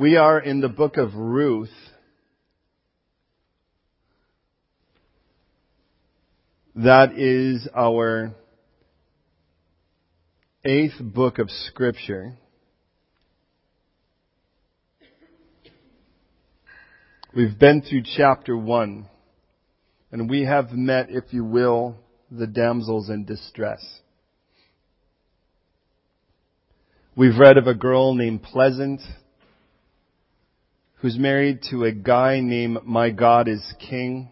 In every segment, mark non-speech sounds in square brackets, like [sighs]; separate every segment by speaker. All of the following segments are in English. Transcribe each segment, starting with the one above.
Speaker 1: We are in the book of Ruth. That is our eighth book of Scripture. We've been through chapter one, and we have met, if you will, the damsels in distress. We've read of a girl named Pleasant who's married to a guy named My God is King.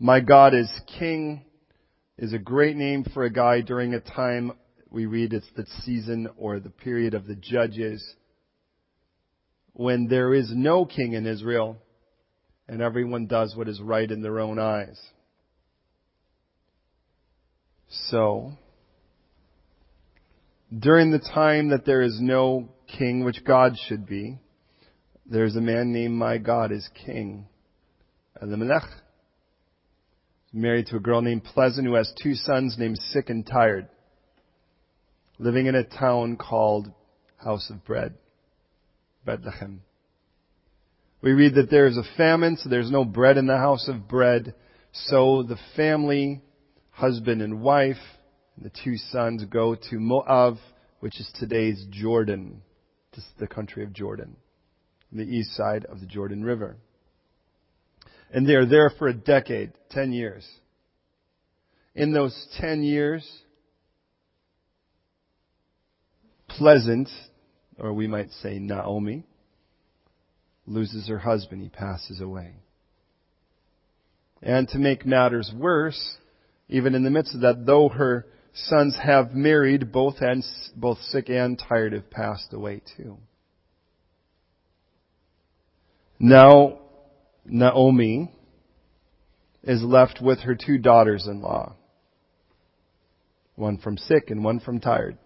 Speaker 1: My God is King is a great name for a guy during a time we read it's the season or the period of the judges when there is no king in Israel and everyone does what is right in their own eyes. So, during the time that there is no king, which God should be, there's a man named My God is King, uh, Elimelech. Married to a girl named Pleasant who has two sons named Sick and Tired, living in a town called House of Bread, Bethlehem. We read that there is a famine, so there's no bread in the house of bread. So the family, husband and wife, and the two sons go to Moab, which is today's Jordan, just the country of Jordan, the east side of the Jordan River. And they're there for a decade, 10 years. In those 10 years, Pleasant, or we might say Naomi, loses her husband. He passes away. And to make matters worse, even in the midst of that, though her sons have married, both and both sick and tired have passed away too. Now Naomi is left with her two daughters-in-law. One from sick and one from tired.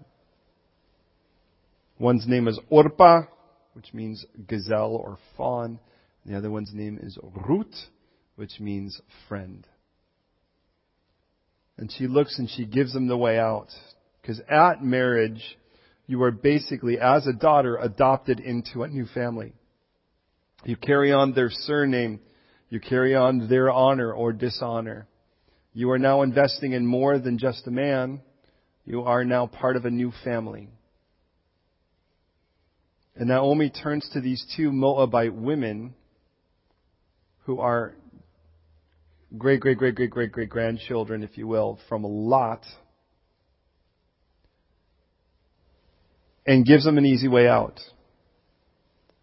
Speaker 1: One's name is Orpah, which means gazelle or fawn. The other one's name is Ruth, which means friend. And she looks and she gives them the way out. Because at marriage, you are basically, as a daughter, adopted into a new family. You carry on their surname. You carry on their honor or dishonor. You are now investing in more than just a man. You are now part of a new family. And Naomi turns to these two Moabite women who are great, great, great, great, great, great grandchildren, if you will, from Lot, and gives them an easy way out.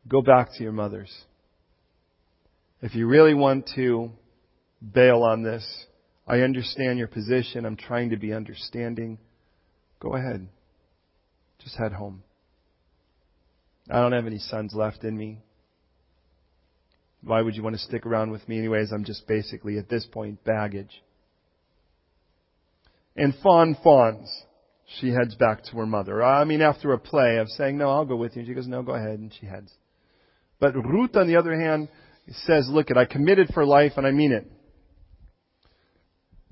Speaker 1: Go back to your mothers. If you really want to bail on this, I understand your position. I'm trying to be understanding. Go ahead. Just head home. I don't have any sons left in me. Why would you want to stick around with me anyways? I'm just basically at this point baggage. And fawn fawns. She heads back to her mother. I mean, after a play of saying, no, I'll go with you. She goes, no, go ahead. And she heads. But Ruth, on the other hand, says, look it, I committed for life and I mean it.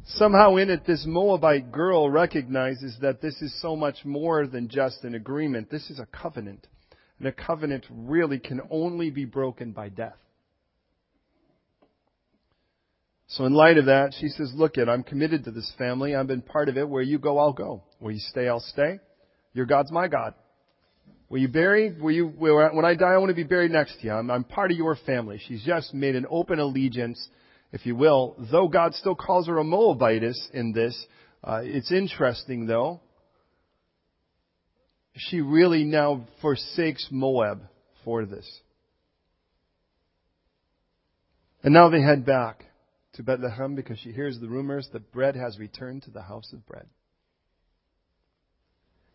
Speaker 1: Somehow in it, this Moabite girl recognizes that this is so much more than just an agreement. This is a covenant. And a covenant really can only be broken by death. So in light of that, she says, look it, I'm committed to this family. I've been part of it. Where you go, I'll go. Where you stay, I'll stay. Your God's my God. Were you buried? Were you, when I die, I want to be buried next to you. I'm, I'm part of your family. She's just made an open allegiance, if you will, though God still calls her a Moabitess in this. Uh, it's interesting though. She really now forsakes Moab for this. And now they head back to Bethlehem because she hears the rumors that bread has returned to the house of bread.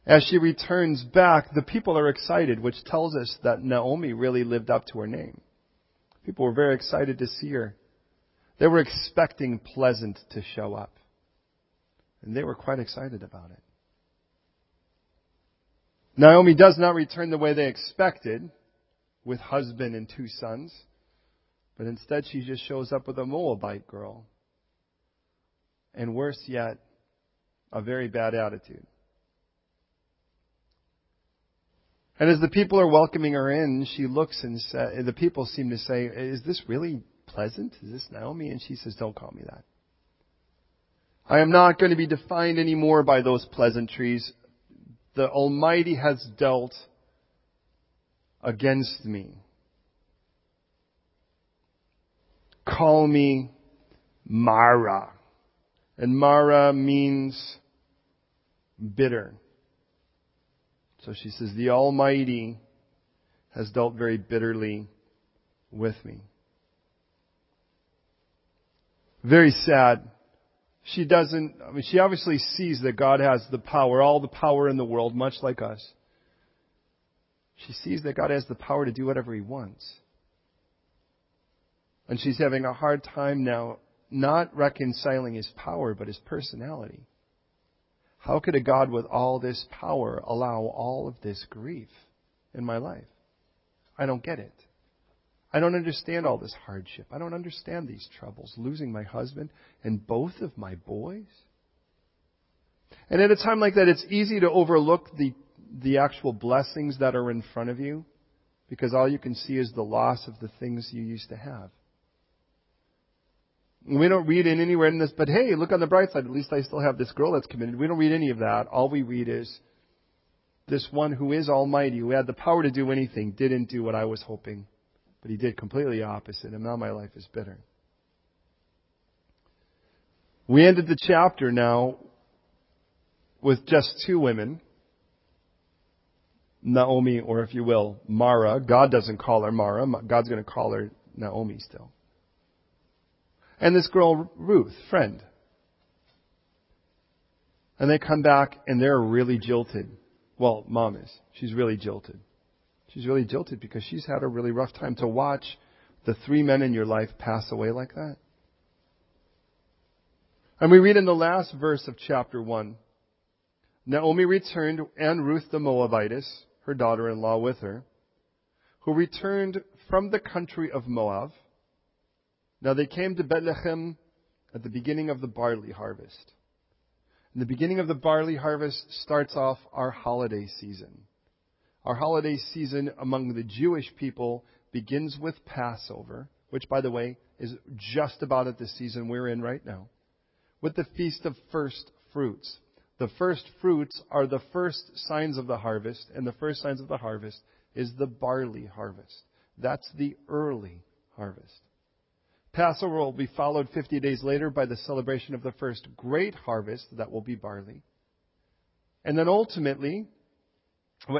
Speaker 1: As she returns back, the people are excited, which tells us that Naomi really lived up to her name. People were very excited to see her. They were expecting Pleasant to show up. And they were quite excited about it. Naomi does not return the way they expected, with husband and two sons, but instead she just shows up with a Moabite girl. And worse yet, a very bad attitude. And as the people are welcoming her in, she looks and sa- the people seem to say, "Is this really pleasant? Is this Naomi?" And she says, "Don't call me that. I am not going to be defined anymore by those pleasantries. The Almighty has dealt against me. Call me Mara. And Mara means bitter. So she says, The Almighty has dealt very bitterly with me. Very sad. She doesn't, I mean, she obviously sees that God has the power, all the power in the world, much like us. She sees that God has the power to do whatever He wants. And she's having a hard time now not reconciling His power, but His personality. How could a God with all this power allow all of this grief in my life? I don't get it. I don't understand all this hardship. I don't understand these troubles, losing my husband and both of my boys. And at a time like that, it's easy to overlook the, the actual blessings that are in front of you because all you can see is the loss of the things you used to have. We don't read in anywhere in this, but hey, look on the bright side. At least I still have this girl that's committed. We don't read any of that. All we read is this one who is almighty, who had the power to do anything, didn't do what I was hoping. But he did completely opposite, and now my life is bitter. We ended the chapter now with just two women. Naomi, or if you will, Mara. God doesn't call her Mara. God's going to call her Naomi still and this girl, Ruth, friend. And they come back and they're really jilted. Well, mom is. She's really jilted. She's really jilted because she's had a really rough time to watch the three men in your life pass away like that. And we read in the last verse of chapter 1 Naomi returned, and Ruth the Moabitess, her daughter in law, with her, who returned from the country of Moab now they came to Bethlehem at the beginning of the barley harvest. And the beginning of the barley harvest starts off our holiday season. Our holiday season among the Jewish people begins with Passover, which, by the way, is just about at the season we're in right now, with the Feast of First Fruits. The first fruits are the first signs of the harvest, and the first signs of the harvest is the barley harvest. That's the early harvest. Passover will be followed 50 days later by the celebration of the first great harvest, that will be barley. And then ultimately,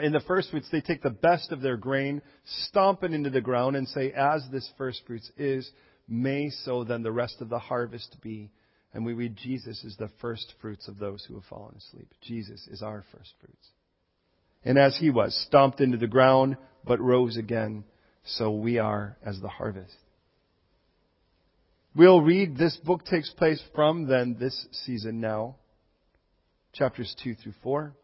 Speaker 1: in the first fruits, they take the best of their grain, stomp it into the ground, and say, As this first fruits is, may so then the rest of the harvest be. And we read Jesus is the first fruits of those who have fallen asleep. Jesus is our first fruits. And as he was, stomped into the ground, but rose again, so we are as the harvest. We'll read this book takes place from then this season now, chapters 2 through 4,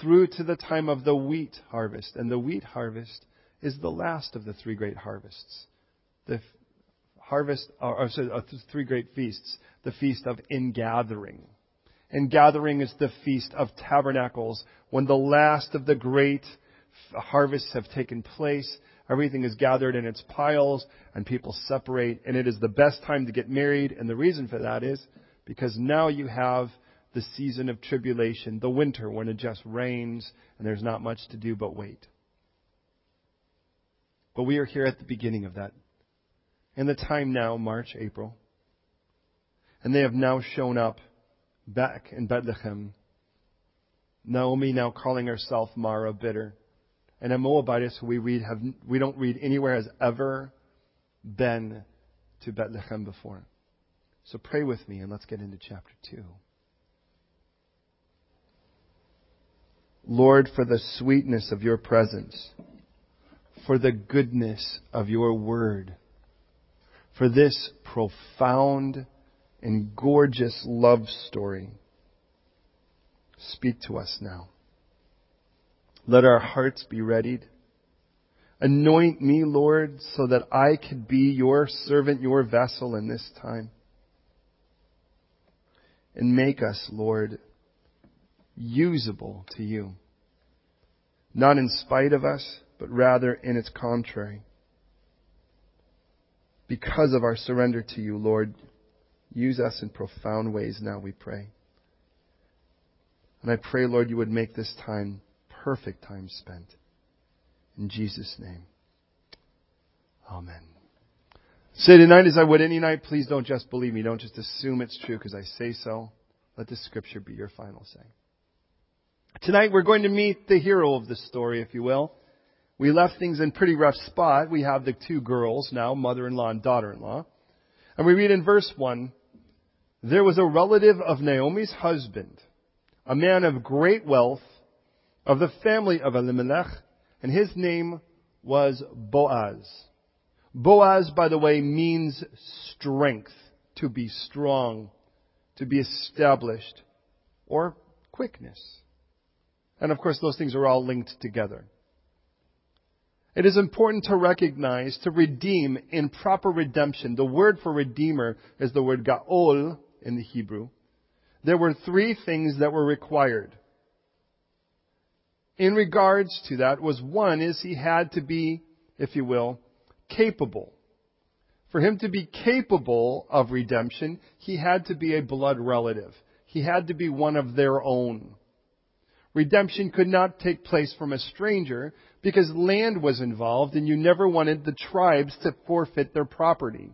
Speaker 1: through to the time of the wheat harvest. And the wheat harvest is the last of the three great harvests. The harvest, or, or sorry, three great feasts. The feast of ingathering. Ingathering is the feast of tabernacles, when the last of the great harvests have taken place Everything is gathered in its piles and people separate and it is the best time to get married. And the reason for that is because now you have the season of tribulation, the winter when it just rains and there's not much to do but wait. But we are here at the beginning of that. In the time now, March, April. And they have now shown up back in Bethlehem. Naomi now calling herself Mara bitter and a Moabitess who we read have we don't read anywhere has ever been to Bethlehem before. So pray with me and let's get into chapter 2. Lord, for the sweetness of your presence, for the goodness of your word, for this profound and gorgeous love story. Speak to us now. Let our hearts be readied. Anoint me, Lord, so that I could be your servant, your vessel in this time. And make us, Lord, usable to you. not in spite of us, but rather in its contrary. Because of our surrender to you, Lord, use us in profound ways now, we pray. And I pray, Lord, you would make this time perfect time spent. In Jesus' name. Amen. Say tonight as I would any night, please don't just believe me. Don't just assume it's true because I say so. Let the scripture be your final say. Tonight we're going to meet the hero of the story, if you will. We left things in pretty rough spot. We have the two girls now, mother-in-law and daughter-in-law. And we read in verse 1, There was a relative of Naomi's husband, a man of great wealth, of the family of Elimelech, and his name was Boaz. Boaz, by the way, means strength, to be strong, to be established, or quickness. And of course, those things are all linked together. It is important to recognize, to redeem in proper redemption. The word for redeemer is the word ga'ol in the Hebrew. There were three things that were required. In regards to that was one is he had to be, if you will, capable. For him to be capable of redemption, he had to be a blood relative. He had to be one of their own. Redemption could not take place from a stranger because land was involved and you never wanted the tribes to forfeit their property.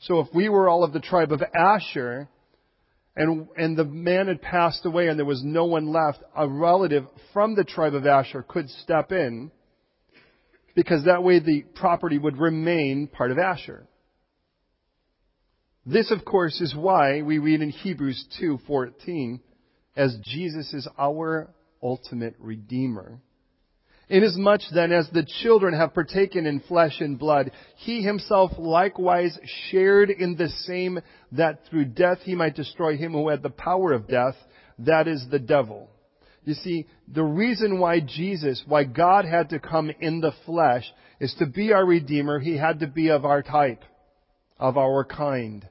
Speaker 1: So if we were all of the tribe of Asher and, and the man had passed away and there was no one left, a relative from the tribe of Asher could step in because that way the property would remain part of Asher. This, of course, is why we read in Hebrews 2:14 as Jesus is our ultimate Redeemer. Inasmuch then as the children have partaken in flesh and blood, he himself likewise shared in the same that through death he might destroy him who had the power of death, that is the devil. You see, the reason why Jesus, why God had to come in the flesh is to be our Redeemer. He had to be of our type, of our kind.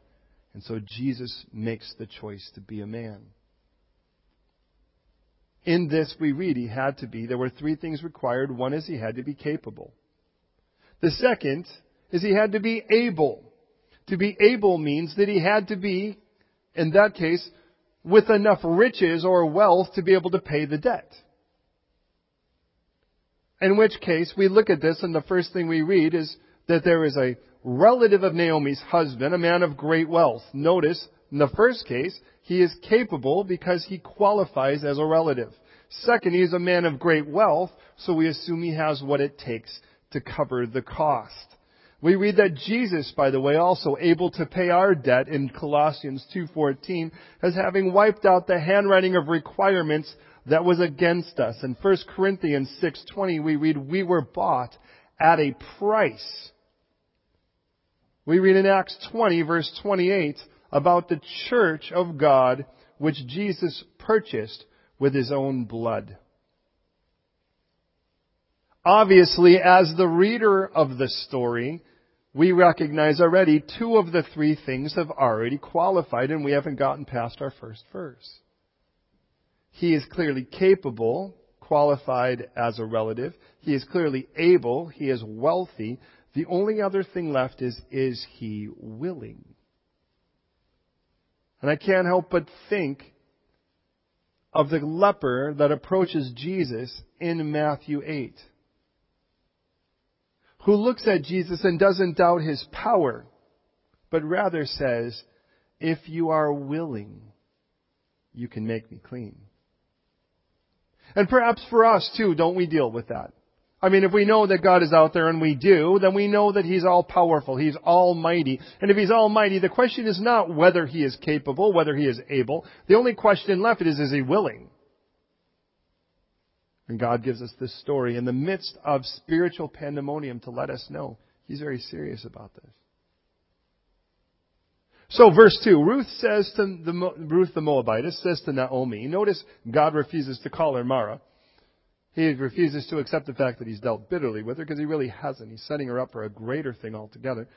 Speaker 1: And so Jesus makes the choice to be a man. In this we read he had to be, there were three things required. One is he had to be capable. The second is he had to be able. To be able means that he had to be, in that case, with enough riches or wealth to be able to pay the debt. In which case, we look at this and the first thing we read is that there is a relative of Naomi's husband, a man of great wealth. Notice, in the first case, he is capable because he qualifies as a relative. Second, he is a man of great wealth, so we assume he has what it takes to cover the cost. We read that Jesus, by the way, also able to pay our debt in Colossians 2.14 as having wiped out the handwriting of requirements that was against us. In 1 Corinthians 6.20 we read, we were bought at a price. We read in Acts 20 verse 28, about the church of God which Jesus purchased with his own blood. Obviously, as the reader of the story, we recognize already two of the three things have already qualified and we haven't gotten past our first verse. He is clearly capable, qualified as a relative. He is clearly able. He is wealthy. The only other thing left is, is he willing? And I can't help but think of the leper that approaches Jesus in Matthew 8, who looks at Jesus and doesn't doubt his power, but rather says, if you are willing, you can make me clean. And perhaps for us too, don't we deal with that? I mean, if we know that God is out there and we do, then we know that He's all powerful. He's almighty. And if He's almighty, the question is not whether He is capable, whether He is able. The only question left is, is He willing? And God gives us this story in the midst of spiritual pandemonium to let us know He's very serious about this. So verse 2, Ruth says to the, Ruth the Moabitess says to Naomi, notice God refuses to call her Mara. He refuses to accept the fact that he's dealt bitterly with her because he really hasn't. He's setting her up for a greater thing altogether.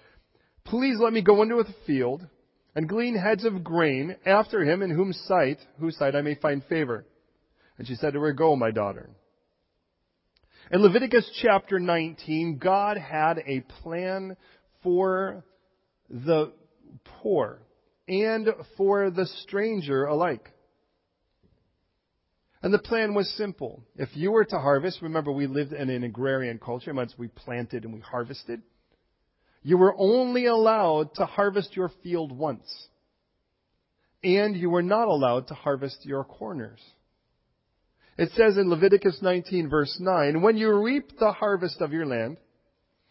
Speaker 1: Please let me go into the field and glean heads of grain after him in whose sight, whose sight I may find favor. And she said to her, Go, my daughter. In Leviticus chapter 19, God had a plan for the poor and for the stranger alike. And the plan was simple. If you were to harvest, remember we lived in an agrarian culture, once we planted and we harvested. You were only allowed to harvest your field once. And you were not allowed to harvest your corners. It says in Leviticus 19 verse 9, when you reap the harvest of your land,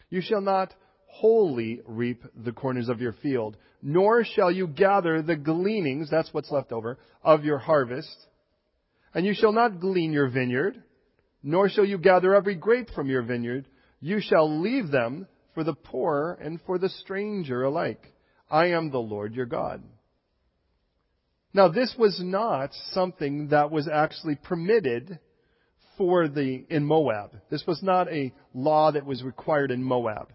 Speaker 1: you shall not wholly reap the corners of your field, nor shall you gather the gleanings, that's what's left over, of your harvest. And you shall not glean your vineyard, nor shall you gather every grape from your vineyard. You shall leave them for the poor and for the stranger alike. I am the Lord your God. Now, this was not something that was actually permitted for the, in Moab. This was not a law that was required in Moab.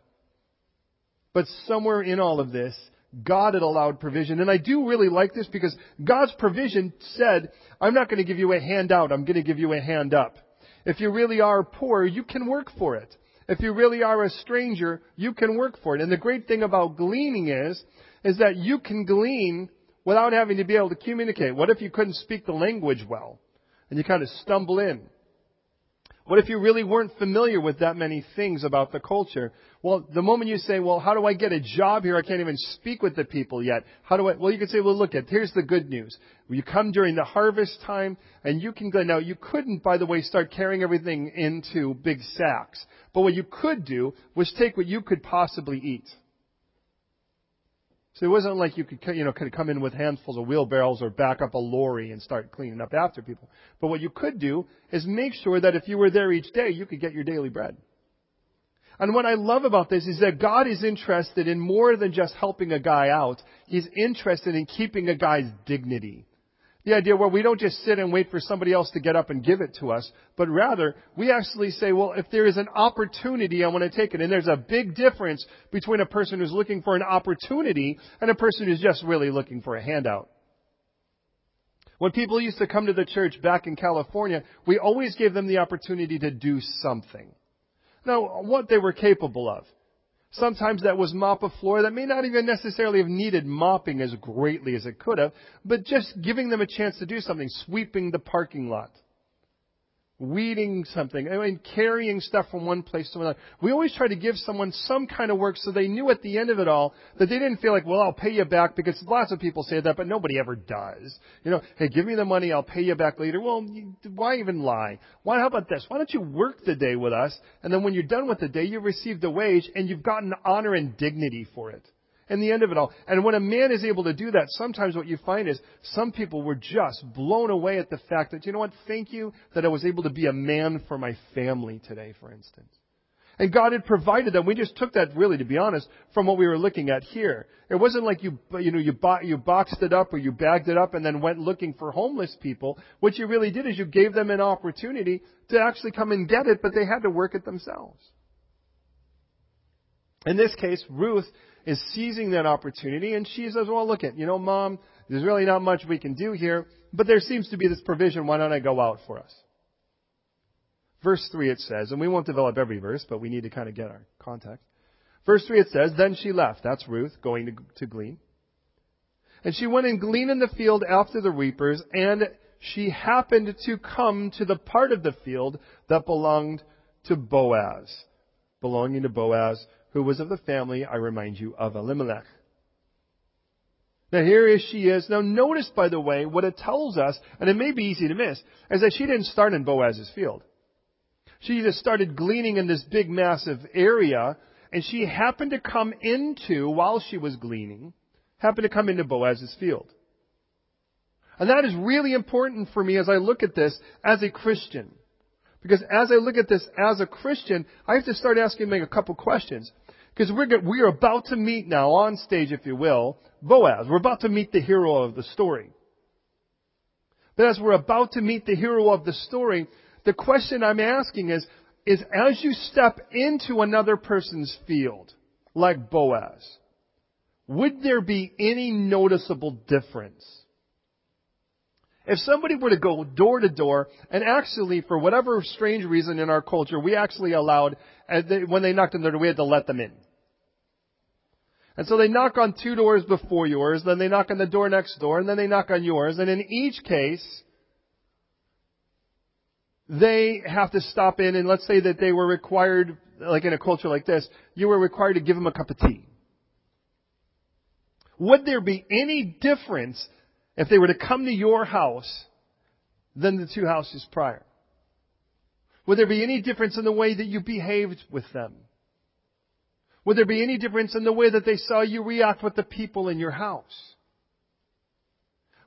Speaker 1: But somewhere in all of this, God had allowed provision. And I do really like this because God's provision said, I'm not going to give you a handout, I'm going to give you a hand up. If you really are poor, you can work for it. If you really are a stranger, you can work for it. And the great thing about gleaning is, is that you can glean without having to be able to communicate. What if you couldn't speak the language well? And you kind of stumble in. What if you really weren't familiar with that many things about the culture? Well, the moment you say, well, how do I get a job here? I can't even speak with the people yet. How do I, well, you can say, well, look at, here's the good news. You come during the harvest time and you can go, now you couldn't, by the way, start carrying everything into big sacks. But what you could do was take what you could possibly eat. So it wasn't like you could, you know, could come in with handfuls of wheelbarrows or back up a lorry and start cleaning up after people. But what you could do is make sure that if you were there each day, you could get your daily bread. And what I love about this is that God is interested in more than just helping a guy out. He's interested in keeping a guy's dignity. The idea where we don't just sit and wait for somebody else to get up and give it to us, but rather we actually say, well, if there is an opportunity, I want to take it. And there's a big difference between a person who's looking for an opportunity and a person who's just really looking for a handout. When people used to come to the church back in California, we always gave them the opportunity to do something. Now, what they were capable of. Sometimes that was mop a floor that may not even necessarily have needed mopping as greatly as it could have, but just giving them a chance to do something, sweeping the parking lot weeding something, I mean, carrying stuff from one place to another. We always try to give someone some kind of work so they knew at the end of it all that they didn't feel like, well, I'll pay you back because lots of people say that, but nobody ever does. You know, hey, give me the money, I'll pay you back later. Well, why even lie? Why, how about this? Why don't you work the day with us and then when you're done with the day, you receive the wage and you've gotten honor and dignity for it and the end of it all. And when a man is able to do that, sometimes what you find is some people were just blown away at the fact that, you know what, thank you that I was able to be a man for my family today, for instance. And God had provided that. We just took that really, to be honest, from what we were looking at here. It wasn't like you, you know, you, bo- you boxed it up or you bagged it up and then went looking for homeless people. What you really did is you gave them an opportunity to actually come and get it, but they had to work it themselves. In this case, Ruth is seizing that opportunity and she says, well, look at, you know, mom, there's really not much we can do here, but there seems to be this provision. Why don't I go out for us? Verse 3 it says, and we won't develop every verse, but we need to kind of get our context. Verse 3 it says, Then she left. That's Ruth going to, to glean. And she went and gleaned in the field after the reapers, and she happened to come to the part of the field that belonged to Boaz, belonging to Boaz, who was of the family, I remind you, of Elimelech. Now here she is. Now notice, by the way, what it tells us, and it may be easy to miss, is that she didn't start in Boaz's field. She just started gleaning in this big massive area, and she happened to come into, while she was gleaning, happened to come into Boaz's field. And that is really important for me as I look at this as a Christian. Because as I look at this as a Christian, I have to start asking me a couple questions. Because we're, we're about to meet now on stage, if you will, Boaz. We're about to meet the hero of the story. But as we're about to meet the hero of the story, the question I'm asking is, is as you step into another person's field, like Boaz, would there be any noticeable difference If somebody were to go door to door, and actually, for whatever strange reason in our culture, we actually allowed, uh, when they knocked on the door, we had to let them in. And so they knock on two doors before yours, then they knock on the door next door, and then they knock on yours, and in each case, they have to stop in, and let's say that they were required, like in a culture like this, you were required to give them a cup of tea. Would there be any difference if they were to come to your house than the two houses prior? Would there be any difference in the way that you behaved with them? Would there be any difference in the way that they saw you react with the people in your house?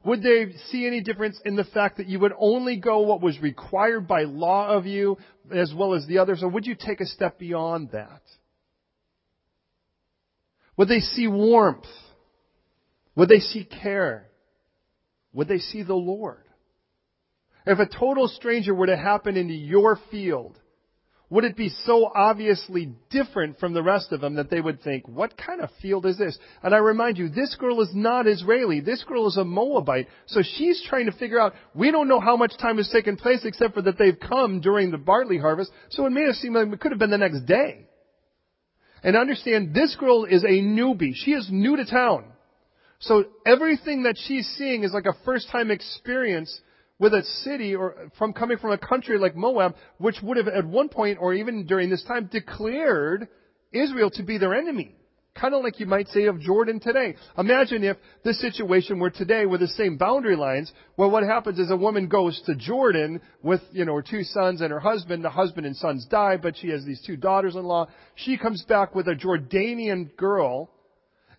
Speaker 1: Would they see any difference in the fact that you would only go what was required by law of you as well as the others, or would you take a step beyond that? Would they see warmth? Would they see care? Would they see the Lord? If a total stranger were to happen into your field, would it be so obviously different from the rest of them that they would think, what kind of field is this? And I remind you, this girl is not Israeli. This girl is a Moabite. So she's trying to figure out, we don't know how much time has taken place except for that they've come during the barley harvest. So it may have seemed like it could have been the next day. And understand, this girl is a newbie. She is new to town. So everything that she's seeing is like a first time experience with a city or from coming from a country like Moab, which would have at one point or even during this time declared Israel to be their enemy. Kind of like you might say of Jordan today. Imagine if this situation were today with the same boundary lines. Well, what happens is a woman goes to Jordan with, you know, her two sons and her husband. The husband and sons die, but she has these two daughters-in-law. She comes back with a Jordanian girl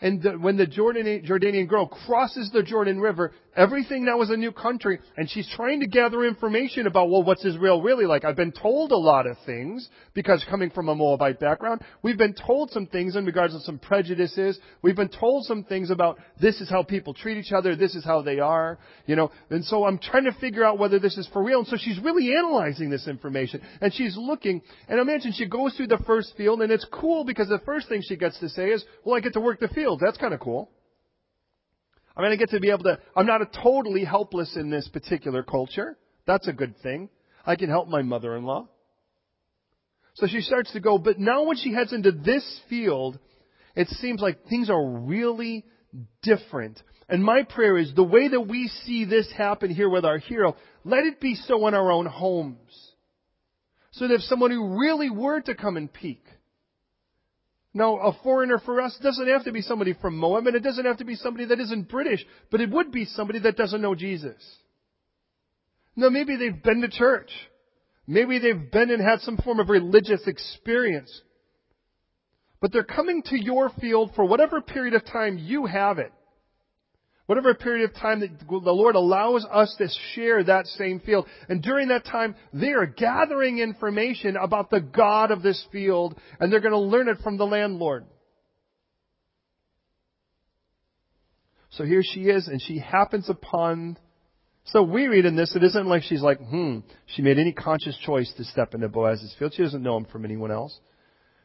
Speaker 1: and the, when the Jordanian girl crosses the Jordan River, everything now is a new country, and she's trying to gather information about, well, what's Israel really like? I've been told a lot of things, because coming from a Moabite background, we've been told some things in regards to some prejudices. We've been told some things about this is how people treat each other, this is how they are, you know. And so I'm trying to figure out whether this is for real. And so she's really analyzing this information, and she's looking, and I imagine she goes through the first field, and it's cool because the first thing she gets to say is, well, I get to work the field. That's kind of cool. I mean, I get to be able to, I'm not a totally helpless in this particular culture. That's a good thing. I can help my mother-in-law. So she starts to go, but now when she heads into this field, it seems like things are really different. And my prayer is the way that we see this happen here with our hero, let it be so in our own homes. So that if someone who really were to come and peek, now, a foreigner for us doesn't have to be somebody from Moab, and it doesn't have to be somebody that isn't British, but it would be somebody that doesn't know Jesus. Now, maybe they've been to church. Maybe they've been and had some form of religious experience. But they're coming to your field for whatever period of time you have it whatever period of time that the Lord allows us to share that same field. And during that time, they are gathering information about the God of this field, and they're going to learn it from the landlord. So here she is, and she happens upon. So we read in this, it isn't like she's like, hmm, she made any conscious choice to step into Boaz's field. She doesn't know him from anyone else.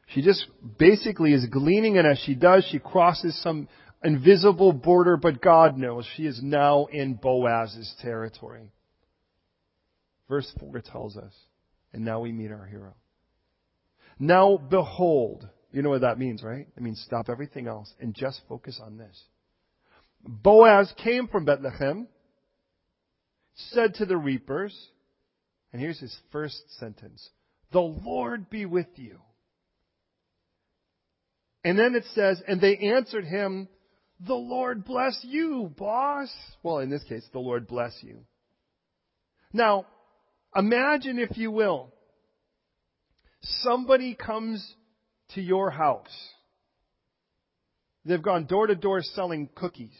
Speaker 1: She just basically is gleaning, and as she does, she crosses some invisible border, but God knows she is now in Boaz's territory. Verse 4 tells us, and now we meet our hero. Now behold, you know what that means, right? It means stop everything else and just focus on this. Boaz came from Bethlehem, said to the reapers, and here's his first sentence, the Lord be with you. And then it says, and they answered him, the Lord bless you, boss. Well, in this case, the Lord bless you. Now, imagine if you will, somebody comes to your house. They've gone door to door selling cookies.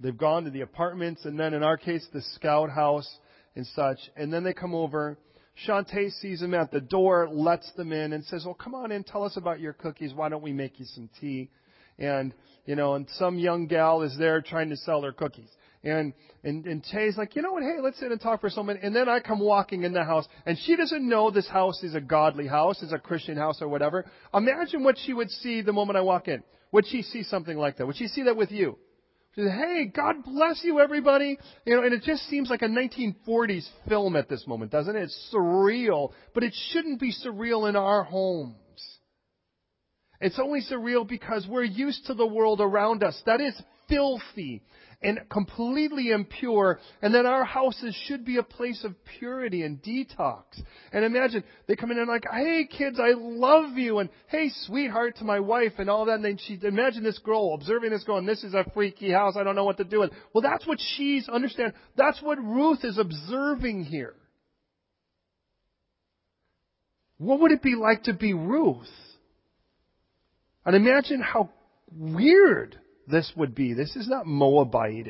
Speaker 1: They've gone to the apartments and then in our case the scout house and such. And then they come over. Shantae sees them at the door, lets them in and says, well come on in, tell us about your cookies. Why don't we make you some tea? And you know, and some young gal is there trying to sell her cookies. And and and Tay's like, you know what? Hey, let's sit and talk for some minute. And then I come walking in the house, and she doesn't know this house is a godly house, is a Christian house or whatever. Imagine what she would see the moment I walk in. Would she see something like that? Would she see that with you? She said, hey, God bless you, everybody. You know, and it just seems like a 1940s film at this moment, doesn't it? It's surreal, but it shouldn't be surreal in our homes. It's only surreal because we're used to the world around us. That is filthy and completely impure, and that our houses should be a place of purity and detox. And imagine, they come in and like, hey kids, I love you, and hey sweetheart to my wife, and all that, and then she, imagine this girl observing this going, this is a freaky house, I don't know what to do with. Well that's what she's, understand, that's what Ruth is observing here. What would it be like to be Ruth? And imagine how weird this would be. This is not Moabite.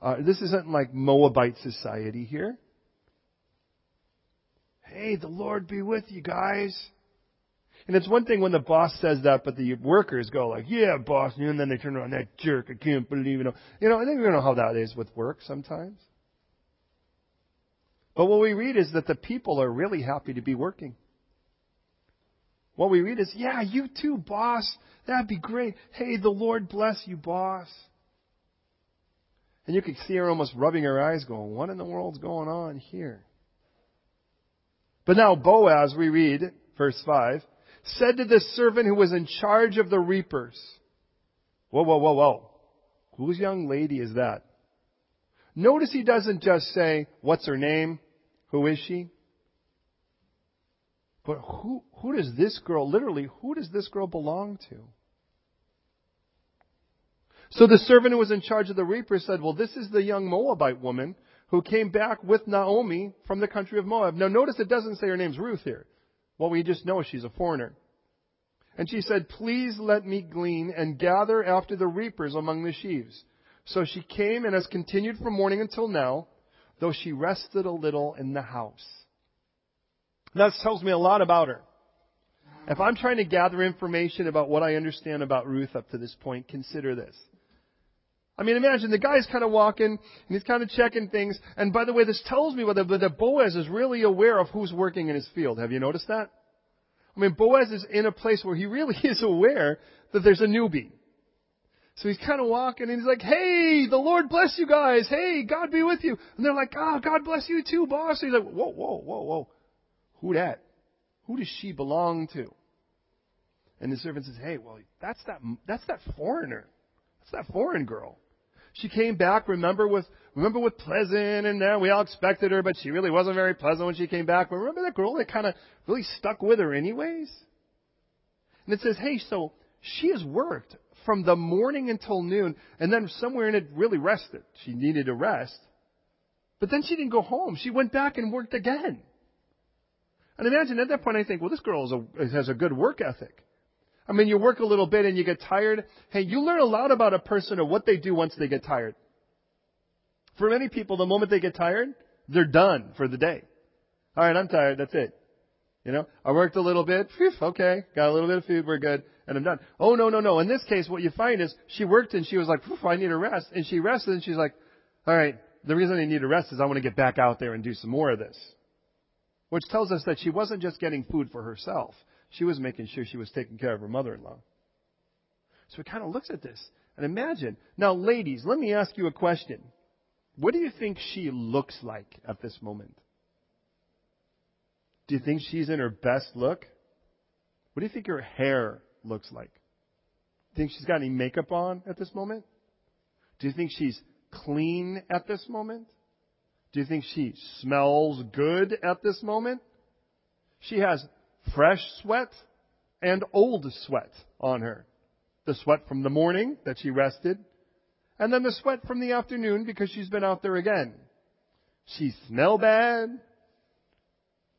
Speaker 1: Uh, this isn't like Moabite society here. Hey, the Lord be with you guys. And it's one thing when the boss says that, but the workers go like, yeah, boss, and then they turn around, that jerk, I can't believe it. You know, I think we know how that is with work sometimes. But what we read is that the people are really happy to be working. What we read is, yeah, you too, boss. That'd be great. Hey, the Lord bless you, boss. And you could see her almost rubbing her eyes, going, What in the world's going on here? But now Boaz, we read, verse 5, said to the servant who was in charge of the reapers, Whoa, whoa, whoa, whoa. Whose young lady is that? Notice he doesn't just say, What's her name? Who is she? But who, who does this girl, literally, who does this girl belong to? So the servant who was in charge of the reapers said, well, this is the young Moabite woman who came back with Naomi from the country of Moab. Now notice it doesn't say her name's Ruth here. Well, we just know is she's a foreigner. And she said, please let me glean and gather after the reapers among the sheaves. So she came and has continued from morning until now, though she rested a little in the house. That tells me a lot about her. If I'm trying to gather information about what I understand about Ruth up to this point, consider this. I mean, imagine the guy's kind of walking and he's kind of checking things. And by the way, this tells me whether that Boaz is really aware of who's working in his field. Have you noticed that? I mean, Boaz is in a place where he really [laughs] is aware that there's a newbie. So he's kind of walking and he's like, hey, the Lord bless you guys. Hey, God be with you. And they're like, oh, God bless you too, boss. So he's like, whoa, whoa, whoa, whoa. Who that? Who does she belong to? And the servant says, Hey, well, that's that, that's that foreigner. That's that foreign girl. She came back, remember with, remember with pleasant and now we all expected her, but she really wasn't very pleasant when she came back. But remember that girl that kind of really stuck with her anyways? And it says, Hey, so she has worked from the morning until noon, and then somewhere in it really rested. She needed a rest. But then she didn't go home. She went back and worked again. And imagine at that point I think, well, this girl a, has a good work ethic. I mean, you work a little bit and you get tired. Hey, you learn a lot about a person or what they do once they get tired. For many people, the moment they get tired, they're done for the day. All right, I'm tired. That's it. You know, I worked a little bit. Phew, okay, got a little bit of food. We're good, and I'm done. Oh no, no, no. In this case, what you find is she worked and she was like, I need a rest, and she rested and she's like, all right. The reason I need a rest is I want to get back out there and do some more of this. Which tells us that she wasn't just getting food for herself. She was making sure she was taking care of her mother-in-law. So he kind of looks at this and imagine. Now, ladies, let me ask you a question. What do you think she looks like at this moment? Do you think she's in her best look? What do you think her hair looks like? Do you think she's got any makeup on at this moment? Do you think she's clean at this moment? Do you think she smells good at this moment? She has fresh sweat and old sweat on her. The sweat from the morning that she rested, and then the sweat from the afternoon because she's been out there again. She smell bad.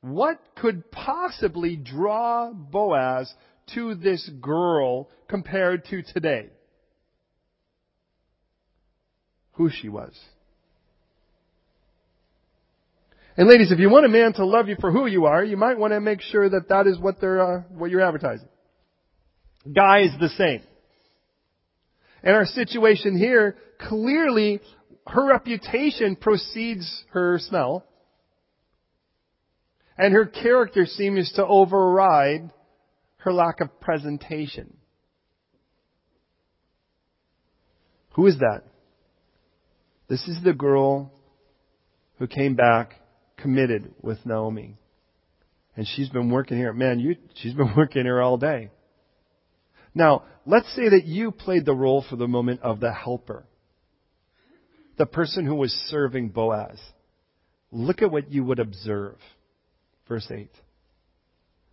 Speaker 1: What could possibly draw Boaz to this girl compared to today? Who she was. And ladies, if you want a man to love you for who you are, you might want to make sure that that is what they're, uh, what you're advertising. Guy is the same. And our situation here, clearly, her reputation precedes her smell. And her character seems to override her lack of presentation. Who is that? This is the girl who came back committed with Naomi. And she's been working here. Man, you, she's been [laughs] working here all day. Now, let's say that you played the role for the moment of the helper. The person who was serving Boaz. Look at what you would observe. Verse 8.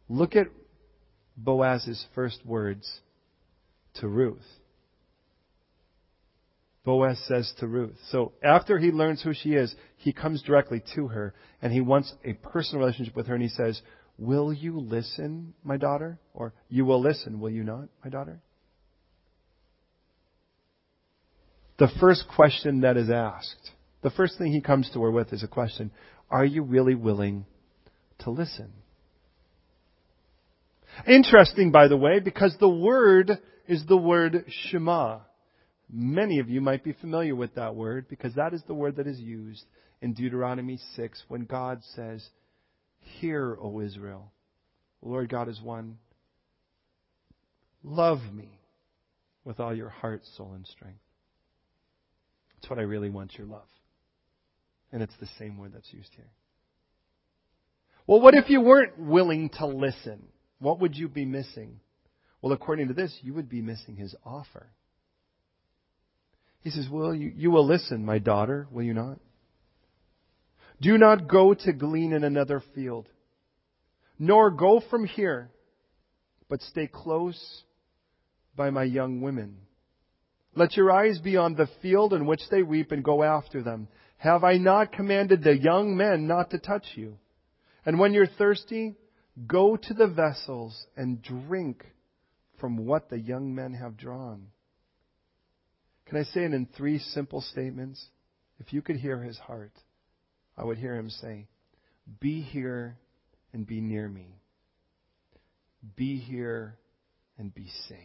Speaker 1: Look at Boaz's first words to Ruth. Boaz says to Ruth. So after he learns who she is, he comes directly to her and he wants a personal relationship with her and he says, Will you listen, my daughter? Or you will listen, will you not, my daughter? The first question that is asked, the first thing he comes to her with is a question Are you really willing to listen? Interesting, by the way, because the word is the word Shema. Many of you might be familiar with that word because that is the word that is used in Deuteronomy 6 when God says, Hear, O Israel, the Lord God is one. Love me with all your heart, soul, and strength. That's what I really want your love. And it's the same word that's used here. Well, what if you weren't willing to listen? What would you be missing? Well, according to this, you would be missing his offer. He says, Well, you, you will listen, my daughter, will you not? Do not go to glean in another field, nor go from here, but stay close by my young women. Let your eyes be on the field in which they weep and go after them. Have I not commanded the young men not to touch you? And when you're thirsty, go to the vessels and drink from what the young men have drawn. Can I say it in three simple statements? If you could hear his heart, I would hear him say, Be here and be near me. Be here and be safe.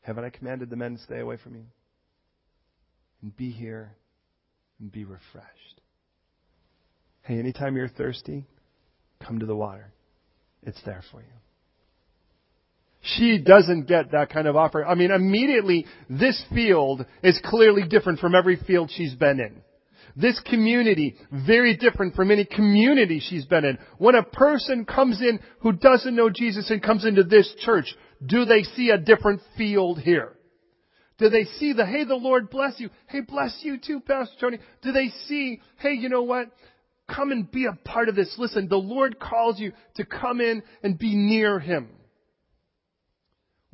Speaker 1: Haven't I commanded the men to stay away from you? And be here and be refreshed. Hey, anytime you're thirsty, come to the water. It's there for you. She doesn't get that kind of offer. I mean, immediately, this field is clearly different from every field she's been in. This community, very different from any community she's been in. When a person comes in who doesn't know Jesus and comes into this church, do they see a different field here? Do they see the, hey, the Lord bless you. Hey, bless you too, Pastor Tony. Do they see, hey, you know what? Come and be a part of this. Listen, the Lord calls you to come in and be near Him.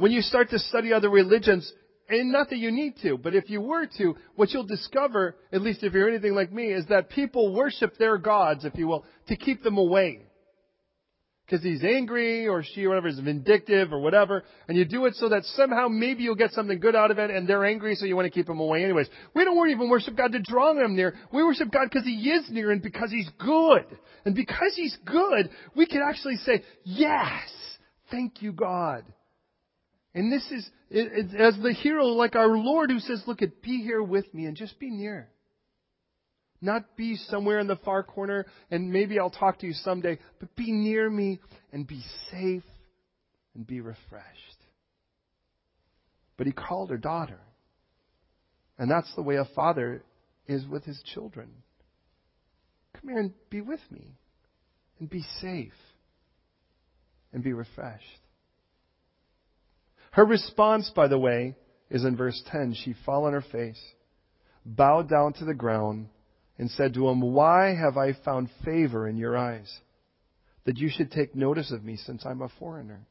Speaker 1: When you start to study other religions, and not that you need to, but if you were to, what you'll discover, at least if you're anything like me, is that people worship their gods, if you will, to keep them away. Because he's angry or she or whatever is vindictive or whatever, and you do it so that somehow maybe you'll get something good out of it and they're angry so you want to keep them away anyways. We don't even worship God to draw them near. We worship God because He is near and because He's good. And because He's good, we can actually say, yes, thank you God. And this is, it, it, as the hero, like our Lord who says, look at, be here with me and just be near. Not be somewhere in the far corner and maybe I'll talk to you someday, but be near me and be safe and be refreshed. But he called her daughter. And that's the way a father is with his children. Come here and be with me and be safe and be refreshed. Her response, by the way, is in verse 10. She fell on her face, bowed down to the ground, and said to him, Why have I found favor in your eyes, that you should take notice of me since I'm a foreigner?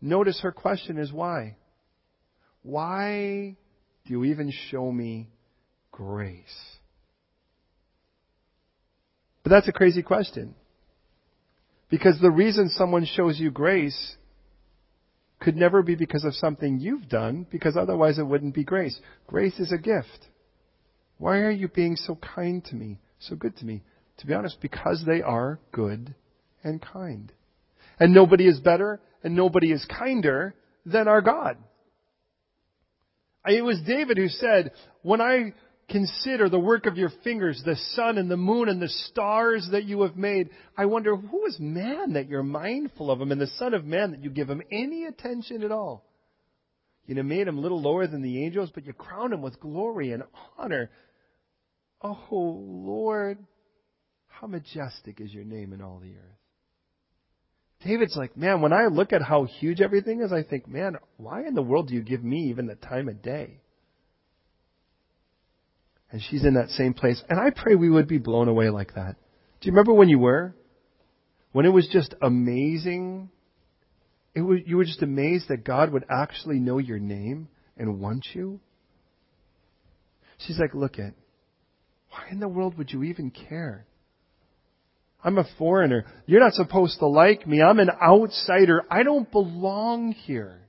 Speaker 1: Notice her question is why? Why do you even show me grace? But that's a crazy question. Because the reason someone shows you grace could never be because of something you've done, because otherwise it wouldn't be grace. Grace is a gift. Why are you being so kind to me, so good to me? To be honest, because they are good and kind. And nobody is better and nobody is kinder than our God. It was David who said, when I consider the work of your fingers, the sun and the moon and the stars that you have made. I wonder who is man that you're mindful of him and the son of man that you give him any attention at all. You know, made him little lower than the angels, but you crown him with glory and honor. Oh, Lord, how majestic is your name in all the earth. David's like, man, when I look at how huge everything is, I think, man, why in the world do you give me even the time of day? And she's in that same place. And I pray we would be blown away like that. Do you remember when you were? When it was just amazing. It was, you were just amazed that God would actually know your name and want you. She's like, look at, why in the world would you even care? I'm a foreigner. You're not supposed to like me. I'm an outsider. I don't belong here.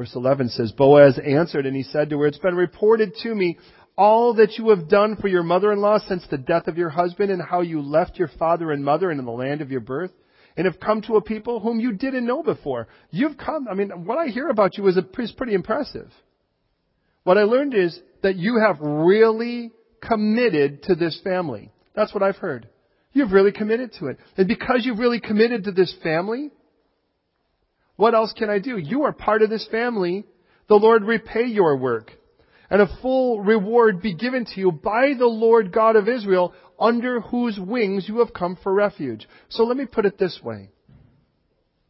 Speaker 1: Verse 11 says, Boaz answered and he said to her, It's been reported to me all that you have done for your mother-in-law since the death of your husband and how you left your father and mother and in the land of your birth and have come to a people whom you didn't know before. You've come, I mean, what I hear about you is, is pretty impressive. What I learned is that you have really committed to this family. That's what I've heard. You've really committed to it. And because you've really committed to this family, what else can I do? You are part of this family. The Lord repay your work and a full reward be given to you by the Lord God of Israel under whose wings you have come for refuge. So let me put it this way.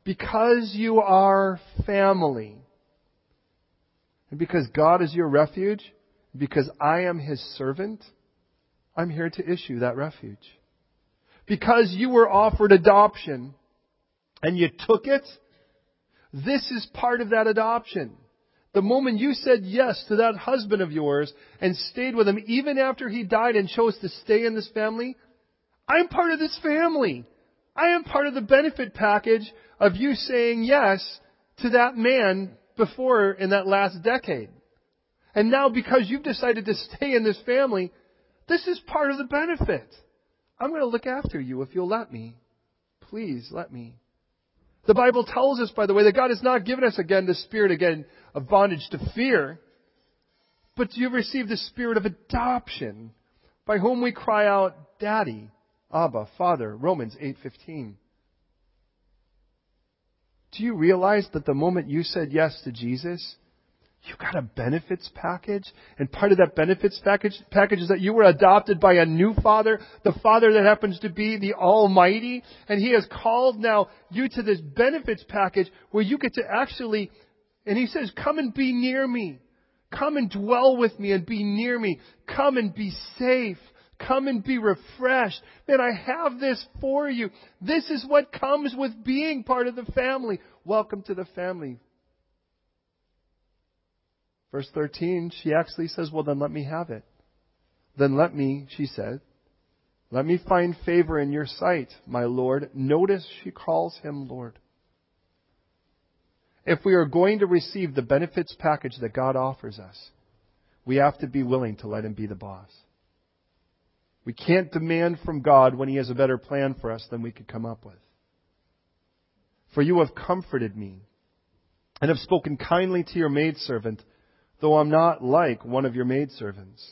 Speaker 1: Because you are family, and because God is your refuge, because I am His servant, I'm here to issue that refuge. Because you were offered adoption and you took it, this is part of that adoption. The moment you said yes to that husband of yours and stayed with him even after he died and chose to stay in this family, I'm part of this family. I am part of the benefit package of you saying yes to that man before in that last decade. And now because you've decided to [laughs] stay in this family, this is part of the benefit. I'm going to look after you if you'll let me. Please let me. The Bible tells us, by the way, that God has not given us again the spirit again of bondage to fear, but you've received the spirit of adoption, by whom we cry out, Daddy, Abba, Father. Romans 8:15. Do you realize that the moment you said yes to Jesus, you got a benefits package, and part of that benefits package, package is that you were adopted by a new father, the father that happens to be the Almighty, and He has called now you to this benefits package where you get to actually, and He says, come and be near me. Come and dwell with me and be near me. Come and be safe. Come and be refreshed. Man, I have this for you. This is what comes with being part of the family. Welcome to the family. Verse 13, she actually says, Well, then let me have it. Then let me, she said, let me find favor in your sight, my Lord. Notice she calls him Lord. If we are going to receive the benefits package that God offers us, we have to be willing to let him be the boss. We can't demand from God when he has a better plan for us than we could come up with. For you have comforted me and have spoken kindly to your maidservant though I'm not like one of your maidservants.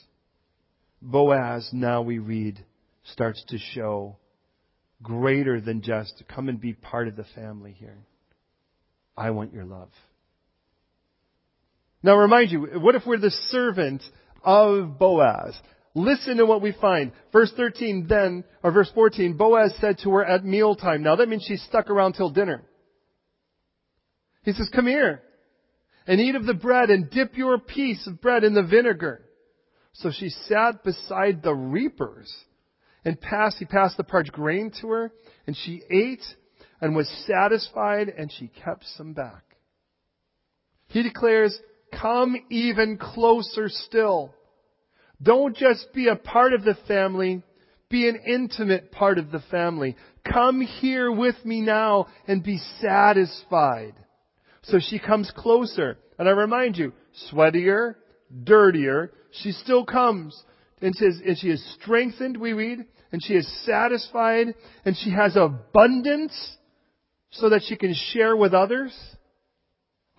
Speaker 1: Boaz, now we read, starts to show greater than just come and be part of the family here. I want your love. Now remind you, what if we're the servant of Boaz? Listen to what we find. Verse 13 then, or verse 14, Boaz said to her at mealtime. Now that means she stuck around till dinner. He says, come here and eat of the bread and dip your piece of bread in the vinegar. So she sat beside the reapers and passed, he passed the parched grain to her and she ate and was satisfied and she kept some back. He declares, come even closer still. Don't just be a part of the family, be an intimate part of the family. Come here with me now and be satisfied. So she comes closer. And I remind you, sweatier, dirtier, she still comes. And, and she is strengthened, we read, and she is satisfied, and she has abundance so that she can share with others.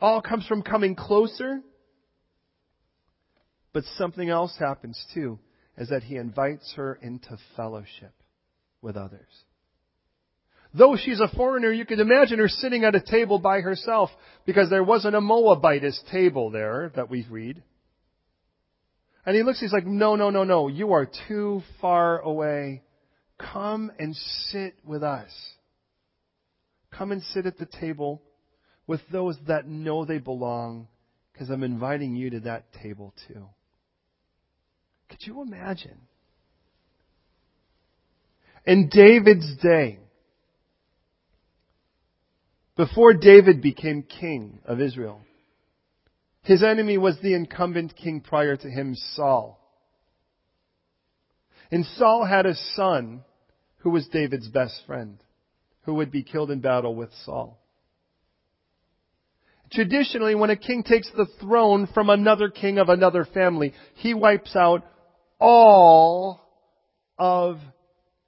Speaker 1: All comes from coming closer. But something else happens too, is that he invites her into fellowship with others. Though she's a foreigner, you could imagine her sitting at a table by herself because there wasn't a Moabitess table there that we read. And he looks, he's like, no, no, no, no, you are too far away. Come and sit with us. Come and sit at the table with those that know they belong because I'm inviting you to that table too. Could you imagine? In David's day, before David became king of Israel, his enemy was the incumbent king prior to him, Saul. And Saul had a son who was David's best friend, who would be killed in battle with Saul. Traditionally, when a king takes the throne from another king of another family, he wipes out all of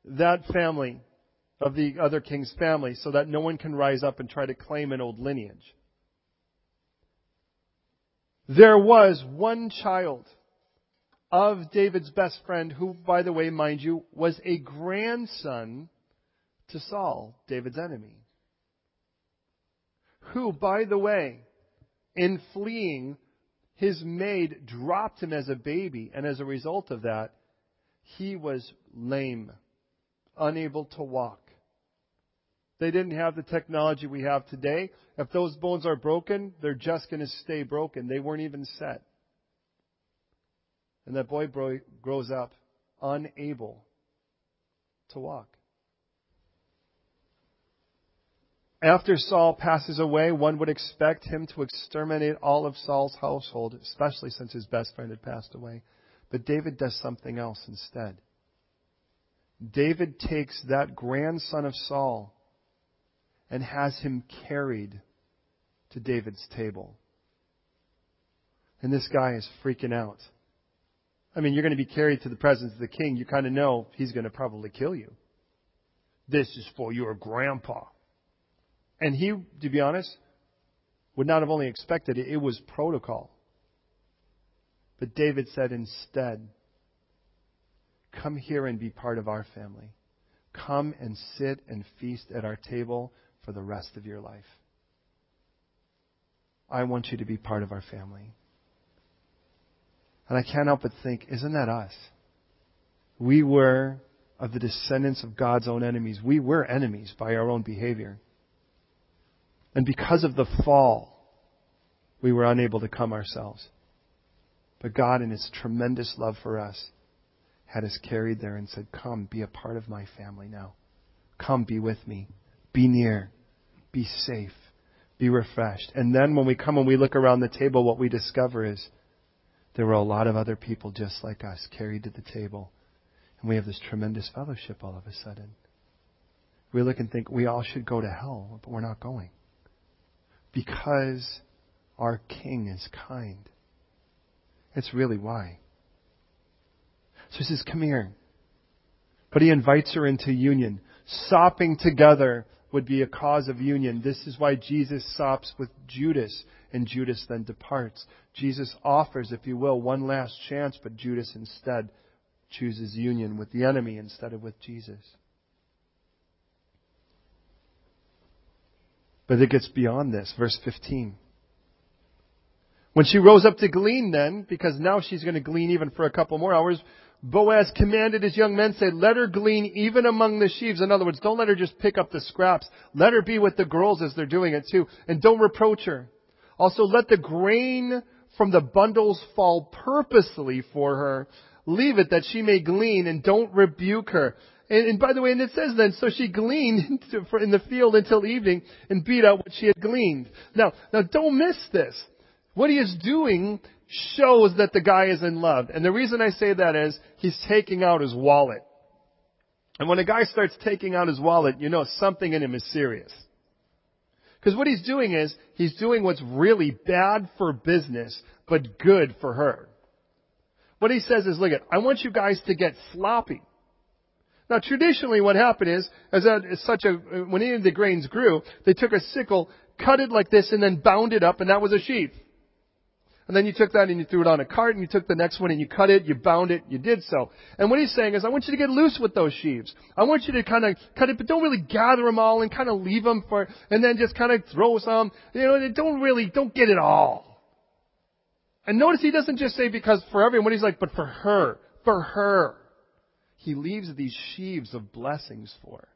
Speaker 1: that family of the other king's family so that no one can rise up and try to claim an old lineage. There was one child of David's best friend who, by the way, mind you, was a grandson to Saul, David's enemy. Who, by the way, in fleeing, his maid dropped him as a baby, and as a result of that, he was lame, unable to walk. They didn't have the technology we have today. If those bones are broken, they're just going to stay broken. They weren't even set. And that boy grows up unable to walk. After Saul passes away, one would expect him to exterminate all of Saul's household, especially since his best friend had passed away. But David does something else instead. David takes that grandson of Saul and has him carried to David's table. And this guy is freaking out. I mean, you're going to be carried to the presence of the king. You kind of know he's going to probably kill you. This is for your grandpa. And he, to be honest, would not have only expected it, it was protocol. But David said instead, Come here and be part of our family. Come and sit and feast at our table for the rest of your life. I want you to be part of our family. And I can't help but think, isn't that us? We were of the descendants of God's own enemies. We were enemies by our own behavior. And because of the fall, we were unable to come ourselves. But God, in His tremendous love for us, had us carried there and said, Come, be a part of my family now. Come, be with me. Be near. Be safe. Be refreshed. And then when we come and we look around the table, what we discover is there were a lot of other people just like us carried to the table. And we have this tremendous fellowship all of a sudden. We look and think we all should go to hell, but we're not going. Because our King is kind. It's really why. So he says, Come here. But he invites her into union, sopping together would be a cause of union. This is why Jesus stops with Judas and Judas then departs. Jesus offers, if you will, one last chance, but Judas instead chooses union with the enemy instead of with Jesus. But it gets beyond this. Verse 15. When she rose up to glean then, because now she's going to glean even for a couple more hours, Boaz commanded his young men, say, let her glean even among the sheaves. In other words, don't let her just pick up the scraps. Let her be with the girls as they're doing it too. And don't reproach her. Also, let the grain from the bundles fall purposely for her. Leave it that she may glean and don't rebuke her. And, and by the way, and it says then, so she gleaned [laughs] in the field until evening and beat out what she had gleaned. Now, now don't miss this. What he is doing shows that the guy is in love. And the reason I say that is he's taking out his wallet. And when a guy starts taking out his wallet, you know something in him is serious. Because what he's doing is, he's doing what's really bad for business, but good for her. What he says is, look at, I want you guys to get sloppy. Now traditionally what happened is, as, a, as such a, when any of the grains grew, they took a sickle, cut it like this, and then bound it up, and that was a sheaf. And then you took that and you threw it on a cart and you took the next one and you cut it, you bound it, you did so. And what he's saying is, I want you to get loose with those sheaves. I want you to kind of cut it, but don't really gather them all and kind of leave them for, and then just kind of throw some. You know, don't really, don't get it all. And notice he doesn't just say because for everyone, he's like, but for her, for her. He leaves these sheaves of blessings for her.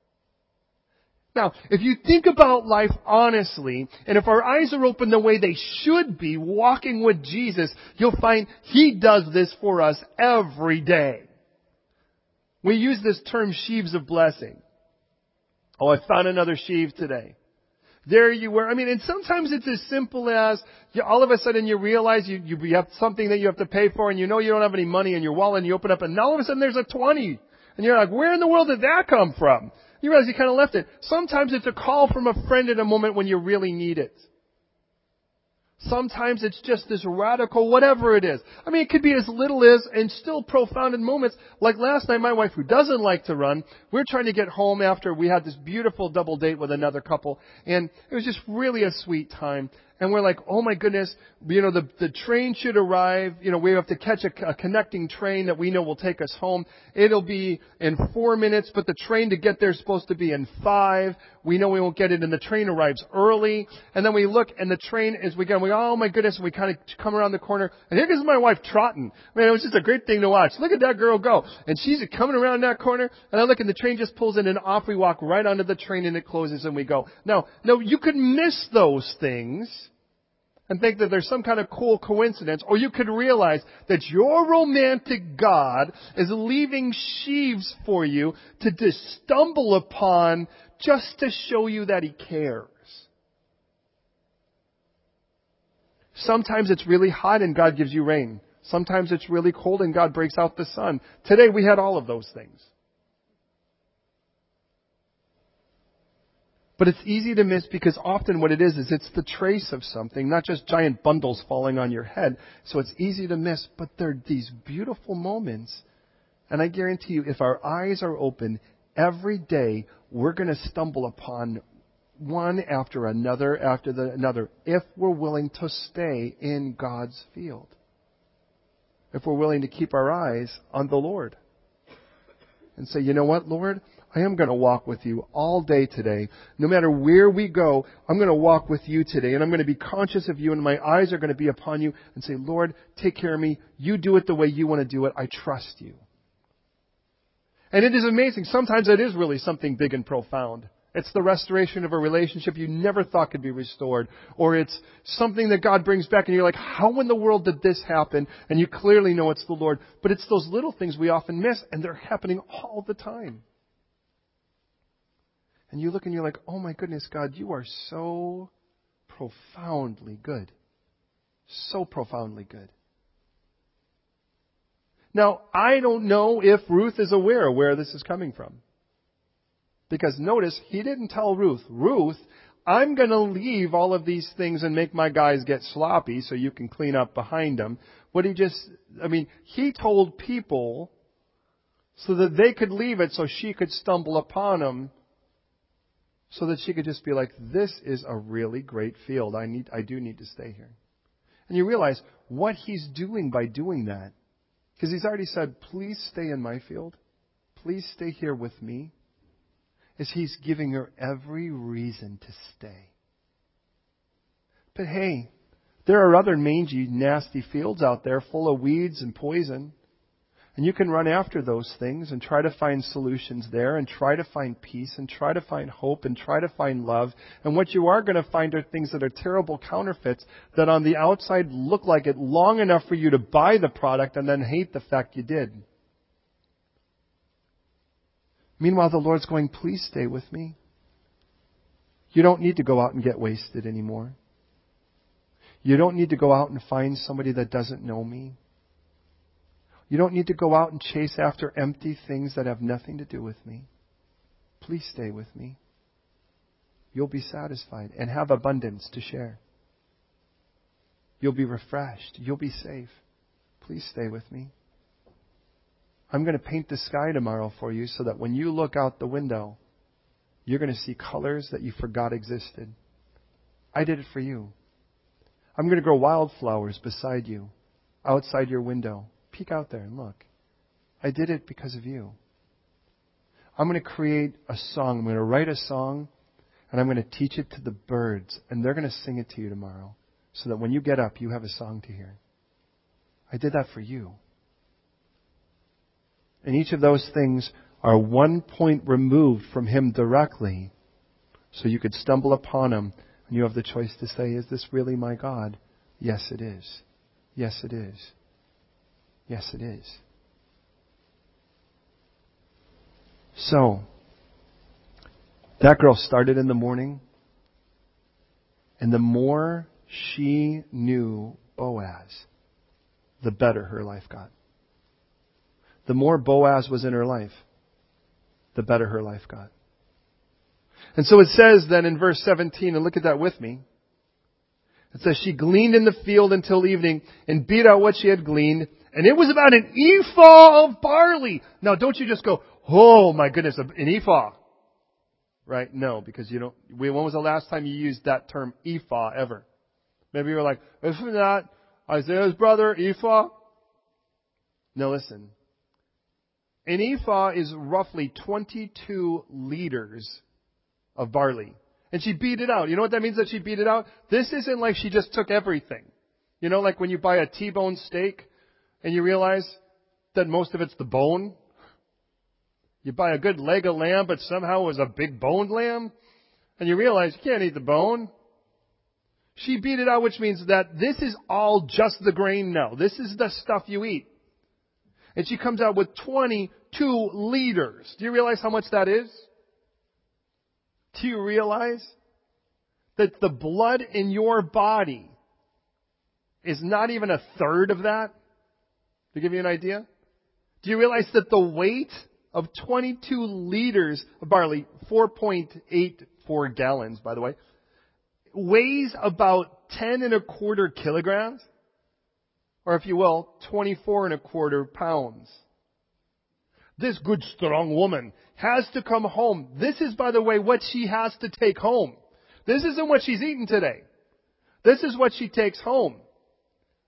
Speaker 1: Now, if you think about life honestly, and if our eyes are open the way they should be, walking with Jesus, you'll find He does this for us every day. We use this term sheaves of blessing. Oh, I found another sheave today. There you were. I mean, and sometimes it's as simple as you, all of a sudden you realize you, you have something that you have to pay for and you know you don't have any money in your wallet and you open up and all of a sudden there's a 20. And you're like, where in the world did that come from? You realize you kind of left it. Sometimes it's a call from a friend at a moment when you really need it. Sometimes it's just this radical, whatever it is. I mean, it could be as little as and still profound in moments. Like last night, my wife, who doesn't like to run, we are trying to get home after we had this beautiful double date with another couple, and it was just really a sweet time and we're like, oh my goodness, you know, the, the train should arrive, you know, we have to catch a, a, connecting train that we know will take us home. It'll be in four minutes, but the train to get there is supposed to be in five. We know we won't get it and the train arrives early. And then we look and the train is, we go, we, oh my goodness, and we kind of come around the corner. And here comes my wife trotting. Man, it was just a great thing to watch. Look at that girl go. And she's coming around that corner and I look and the train just pulls in and off we walk right onto the train and it closes and we go. Now, no, you could miss those things and think that there's some kind of cool coincidence, or you could realize that your romantic God is leaving sheaves for you to just stumble upon just to show you that He cares. Sometimes it's really hot and God gives you rain. Sometimes it's really cold and God breaks out the sun. Today we had all of those things. But it's easy to miss because often what it is is it's the trace of something, not just giant bundles falling on your head. So it's easy to miss, but they're these beautiful moments. And I guarantee you, if our eyes are open every day, we're going to stumble upon one after another after the, another if we're willing to stay in God's field. If we're willing to keep our eyes on the Lord. And say, you know what, Lord? I am going to walk with you all day today. No matter where we go, I'm going to walk with you today and I'm going to be conscious of you and my eyes are going to be upon you and say, Lord, take care of me. You do it the way you want to do it. I trust you. And it is amazing. Sometimes it is really something big and profound. It's the restoration of a relationship you never thought could be restored. Or it's something that God brings back and you're like, how in the world did this happen? And you clearly know it's the Lord. But it's those little things we often miss and they're happening all the time. And you look and you're like, oh my goodness, God, you are so profoundly good. So profoundly good. Now, I don't know if Ruth is aware where this is coming from. Because notice, he didn't tell Ruth, Ruth, I'm going to leave all of these things and make my guys get sloppy so you can clean up behind them. What he just, I mean, he told people so that they could leave it so she could stumble upon them so that she could just be like, this is a really great field. I need, I do need to stay here. And you realize what he's doing by doing that. Because he's already said, please stay in my field. Please stay here with me. Is he's giving her every reason to stay. But hey, there are other mangy, nasty fields out there full of weeds and poison. And you can run after those things and try to find solutions there and try to find peace and try to find hope and try to find love. And what you are going to find are things that are terrible counterfeits that on the outside look like it long enough for you to buy the product and then hate the fact you did. Meanwhile, the Lord's going, please stay with me. You don't need to go out and get wasted anymore. You don't need to go out and find somebody that doesn't know me. You don't need to go out and chase after empty things that have nothing to do with me. Please stay with me. You'll be satisfied and have abundance to share. You'll be refreshed. You'll be safe. Please stay with me. I'm going to paint the sky tomorrow for you so that when you look out the window, you're going to see colors that you forgot existed. I did it for you. I'm going to grow wildflowers beside you, outside your window. Peek out there and look. I did it because of you. I'm going to create a song. I'm going to write a song and I'm going to teach it to the birds and they're going to sing it to you tomorrow so that when you get up, you have a song to hear. I did that for you. And each of those things are one point removed from Him directly. So you could stumble upon Him and you have the choice to say, Is this really my God? Yes, it is. Yes, it is. Yes, it is. So, that girl started in the morning, and the more she knew Boaz, the better her life got. The more Boaz was in her life, the better her life got. And so it says then in verse 17, and look at that with me. It says she gleaned in the field until evening and beat out what she had gleaned, and it was about an ephah of barley. Now don't you just go, oh my goodness, an ephah. Right? No, because you don't, when was the last time you used that term ephah ever? Maybe you were like, isn't that Isaiah's brother, ephah? No, listen. An ephah is roughly 22 liters of barley. And she beat it out. You know what that means that she beat it out? This isn't like she just took everything. You know, like when you buy a T-bone steak and you realize that most of it's the bone. You buy a good leg of lamb, but somehow it was a big boned lamb. And you realize you can't eat the bone. She beat it out, which means that this is all just the grain now. This is the stuff you eat. And she comes out with 22 liters. Do you realize how much that is? Do you realize that the blood in your body is not even a third of that? To give you an idea? Do you realize that the weight of 22 liters of barley, 4.84 gallons, by the way, weighs about 10 and a quarter kilograms? Or if you will, 24 and a quarter pounds. This good strong woman has to come home. This is, by the way, what she has to take home. This isn't what she's eaten today. This is what she takes home.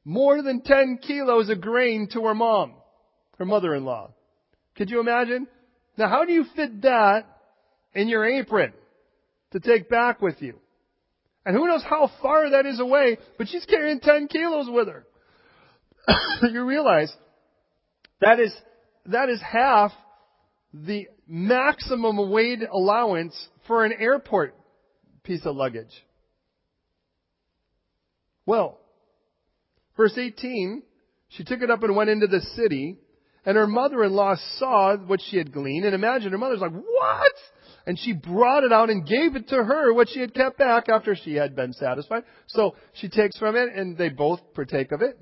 Speaker 1: More than 10 kilos of grain to her mom, her mother-in-law. Could you imagine? Now how do you fit that in your apron to take back with you? And who knows how far that is away, but she's carrying 10 kilos with her. [coughs] you realize that is, that is half the maximum weight allowance for an airport piece of luggage. Well, verse 18, she took it up and went into the city, and her mother-in-law saw what she had gleaned, and imagine her mother's like, what? And she brought it out and gave it to her, what she had kept back after she had been satisfied. So she takes from it, and they both partake of it.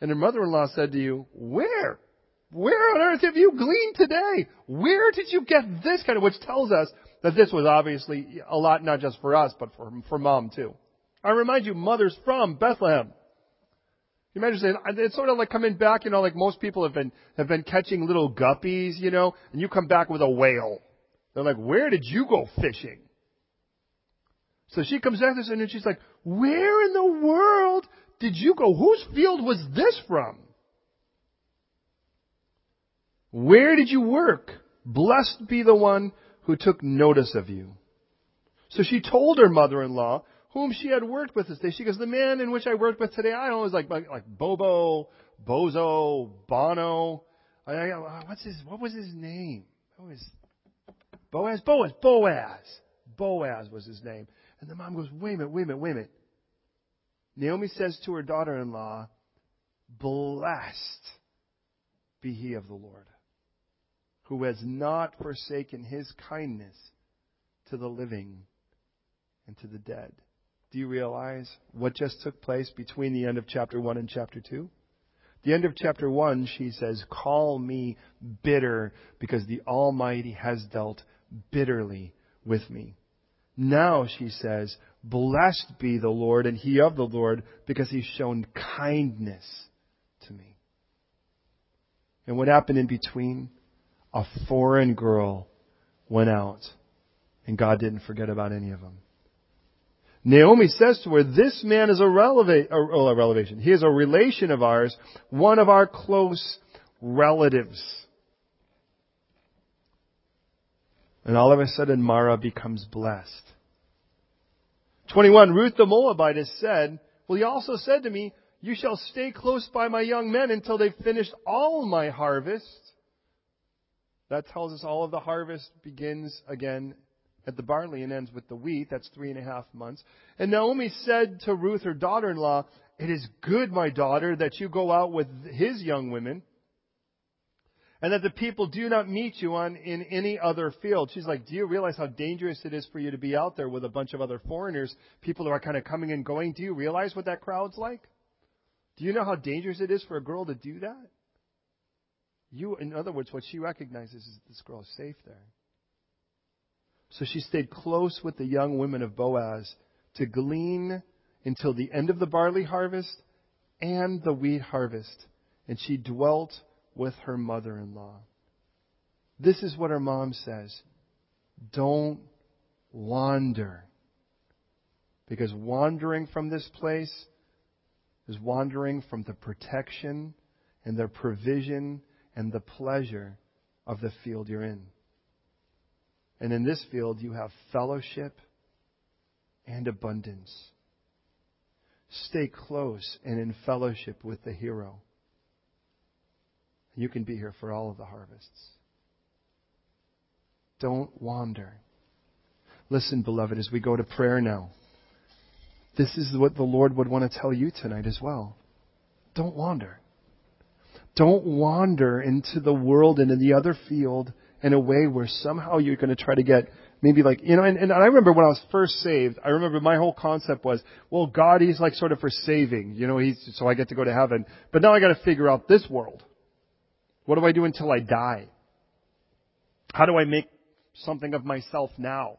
Speaker 1: And her mother-in-law said to you, where? Where on earth have you gleaned today? Where did you get this kind of, which tells us that this was obviously a lot not just for us, but for, for mom too. I remind you, mother's from Bethlehem. You imagine saying, it's sort of like coming back, you know, like most people have been, have been catching little guppies, you know, and you come back with a whale. They're like, where did you go fishing? So she comes back and she's like, where in the world did you go? Whose field was this from? Where did you work? Blessed be the one who took notice of you. So she told her mother-in-law, whom she had worked with this day. She goes, the man in which I worked with today, I always like, like, like Bobo, Bozo, Bono. I, I, what's his, what was his name? Was, Boaz? Boaz, Boaz. Boaz was his name. And the mom goes, wait a minute, wait a minute, wait a minute. Naomi says to her daughter-in-law, blessed be he of the Lord who has not forsaken his kindness to the living and to the dead. Do you realize what just took place between the end of chapter 1 and chapter 2? The end of chapter 1, she says, Call me bitter because the Almighty has dealt bitterly with me. Now she says, Blessed be the Lord and he of the Lord because he's shown kindness to me. And what happened in between? a foreign girl went out and God didn't forget about any of them. Naomi says to her, this man is a, releva- oh, a relevation. He is a relation of ours, one of our close relatives. And all of a sudden Mara becomes blessed. 21, Ruth the Moabitess said, well, he also said to me, you shall stay close by my young men until they've finished all my harvest. That tells us all of the harvest begins again at the barley and ends with the wheat. That's three and a half months. And Naomi said to Ruth, her daughter-in-law, it is good, my daughter, that you go out with his young women and that the people do not meet you on in any other field. She's like, do you realize how dangerous it is for you to be out there with a bunch of other foreigners, people who are kind of coming and going? Do you realize what that crowd's like? Do you know how dangerous it is for a girl to do that? You, in other words, what she recognizes is that this girl is safe there. So she stayed close with the young women of Boaz to glean until the end of the barley harvest and the wheat harvest. And she dwelt with her mother in law. This is what her mom says Don't wander. Because wandering from this place is wandering from the protection and the provision and the pleasure of the field you're in. And in this field, you have fellowship and abundance. Stay close and in fellowship with the hero. You can be here for all of the harvests. Don't wander. Listen, beloved, as we go to prayer now, this is what the Lord would want to tell you tonight as well. Don't wander. Don't wander into the world and in the other field in a way where somehow you're going to try to get maybe like, you know, and, and I remember when I was first saved, I remember my whole concept was, well, God, He's like sort of for saving, you know, He's, so I get to go to heaven. But now I got to figure out this world. What do I do until I die? How do I make something of myself now?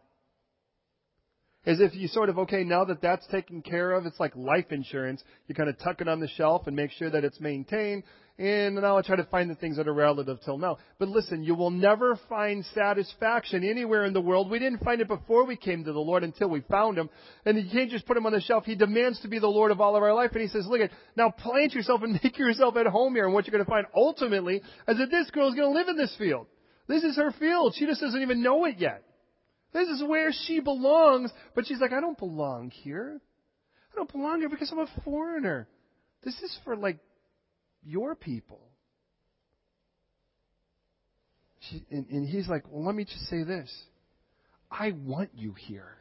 Speaker 1: As if you sort of, okay, now that that's taken care of, it's like life insurance. You kind of tuck it on the shelf and make sure that it's maintained. And now I try to find the things that are relative till now. But listen, you will never find satisfaction anywhere in the world. We didn't find it before we came to the Lord until we found Him. And you can't just put Him on the shelf. He demands to be the Lord of all of our life. And He says, look at, now plant yourself and [laughs] make yourself at home here. And what you're going to find ultimately is that this girl is going to live in this field. This is her field. She just doesn't even know it yet. This is where she belongs. But she's like, I don't belong here. I don't belong here because I'm a foreigner. This is for like your people. She, and, and he's like, well, let me just say this. I want you here.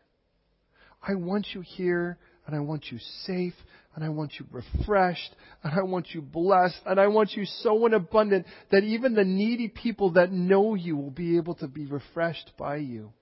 Speaker 1: I want you here, and I want you safe, and I want you refreshed, and I want you blessed, and I want you so in abundant that even the needy people that know you will be able to be refreshed by you.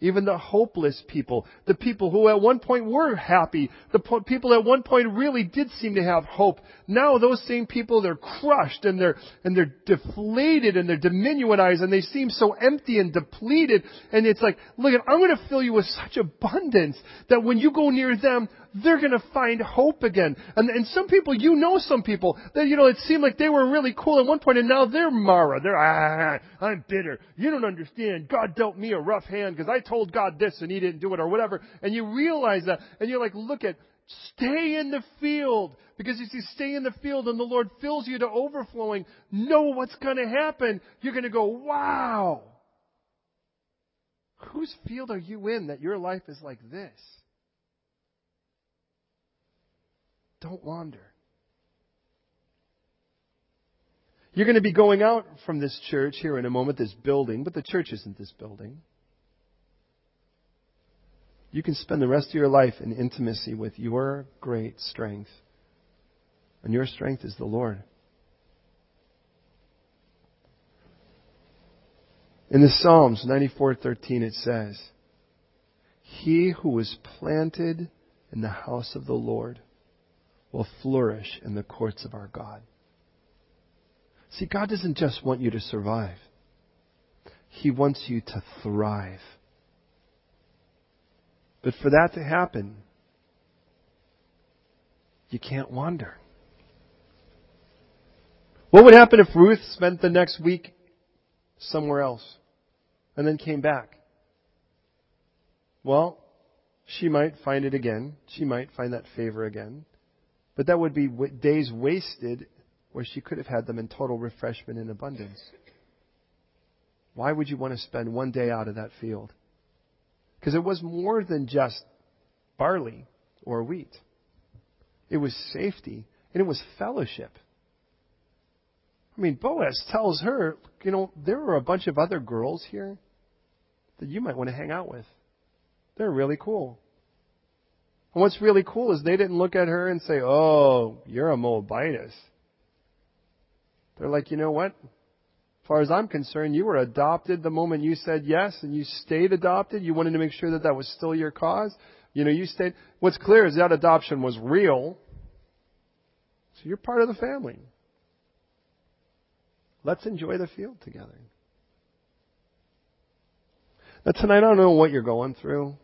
Speaker 1: Even the hopeless people, the people who at one point were happy, the po- people at one point really did seem to have hope. Now those same people, they're crushed and they're, and they're deflated and they're diminutionized and they seem so empty and depleted. And it's like, look, I'm going to fill you with such abundance that when you go near them, they're going to find hope again. And, and some people, you know some people, that, you know, it seemed like they were really cool at one point and now they're Mara. They're, ah, I'm bitter. You don't understand. God dealt me a rough hand because I told God this and He didn't do it or whatever. And you realize that and you're like, look at, stay in the field. Because if you stay in the field and the Lord fills you to overflowing, know what's going to happen. You're going to go, wow. Whose field are you in that your life is like this? Don't wander. You're going to be going out from this church here in a moment, this building, but the church isn't this building. You can spend the rest of your life in intimacy with your great strength. And your strength is the Lord. In the Psalms 94:13 it says, "He who is planted in the house of the Lord will flourish in the courts of our God. See, God doesn't just want you to survive. He wants you to thrive. But for that to happen, you can't wander. What would happen if Ruth spent the next week somewhere else and then came back? Well, She might find it again. She might find that favor again. But that would be days wasted where she could have had them in total refreshment and abundance. Why would you want to spend one day out of that field? Because it was more than just barley or wheat. It was safety and it was fellowship. I mean, Boaz tells her, you know, there are a bunch of other girls here that you might want to hang out with. They're really cool. And what's really cool is they didn't look at her and say, oh, you're a Moabitess. They're like, you know what? As far as I'm concerned, you were adopted the moment you said yes and you stayed adopted. You wanted to make sure that that was still your cause. You know, you stayed. What's clear is that adoption was real. So you're part of the family. Let's enjoy the field together. Now, tonight, I don't know what you're going through.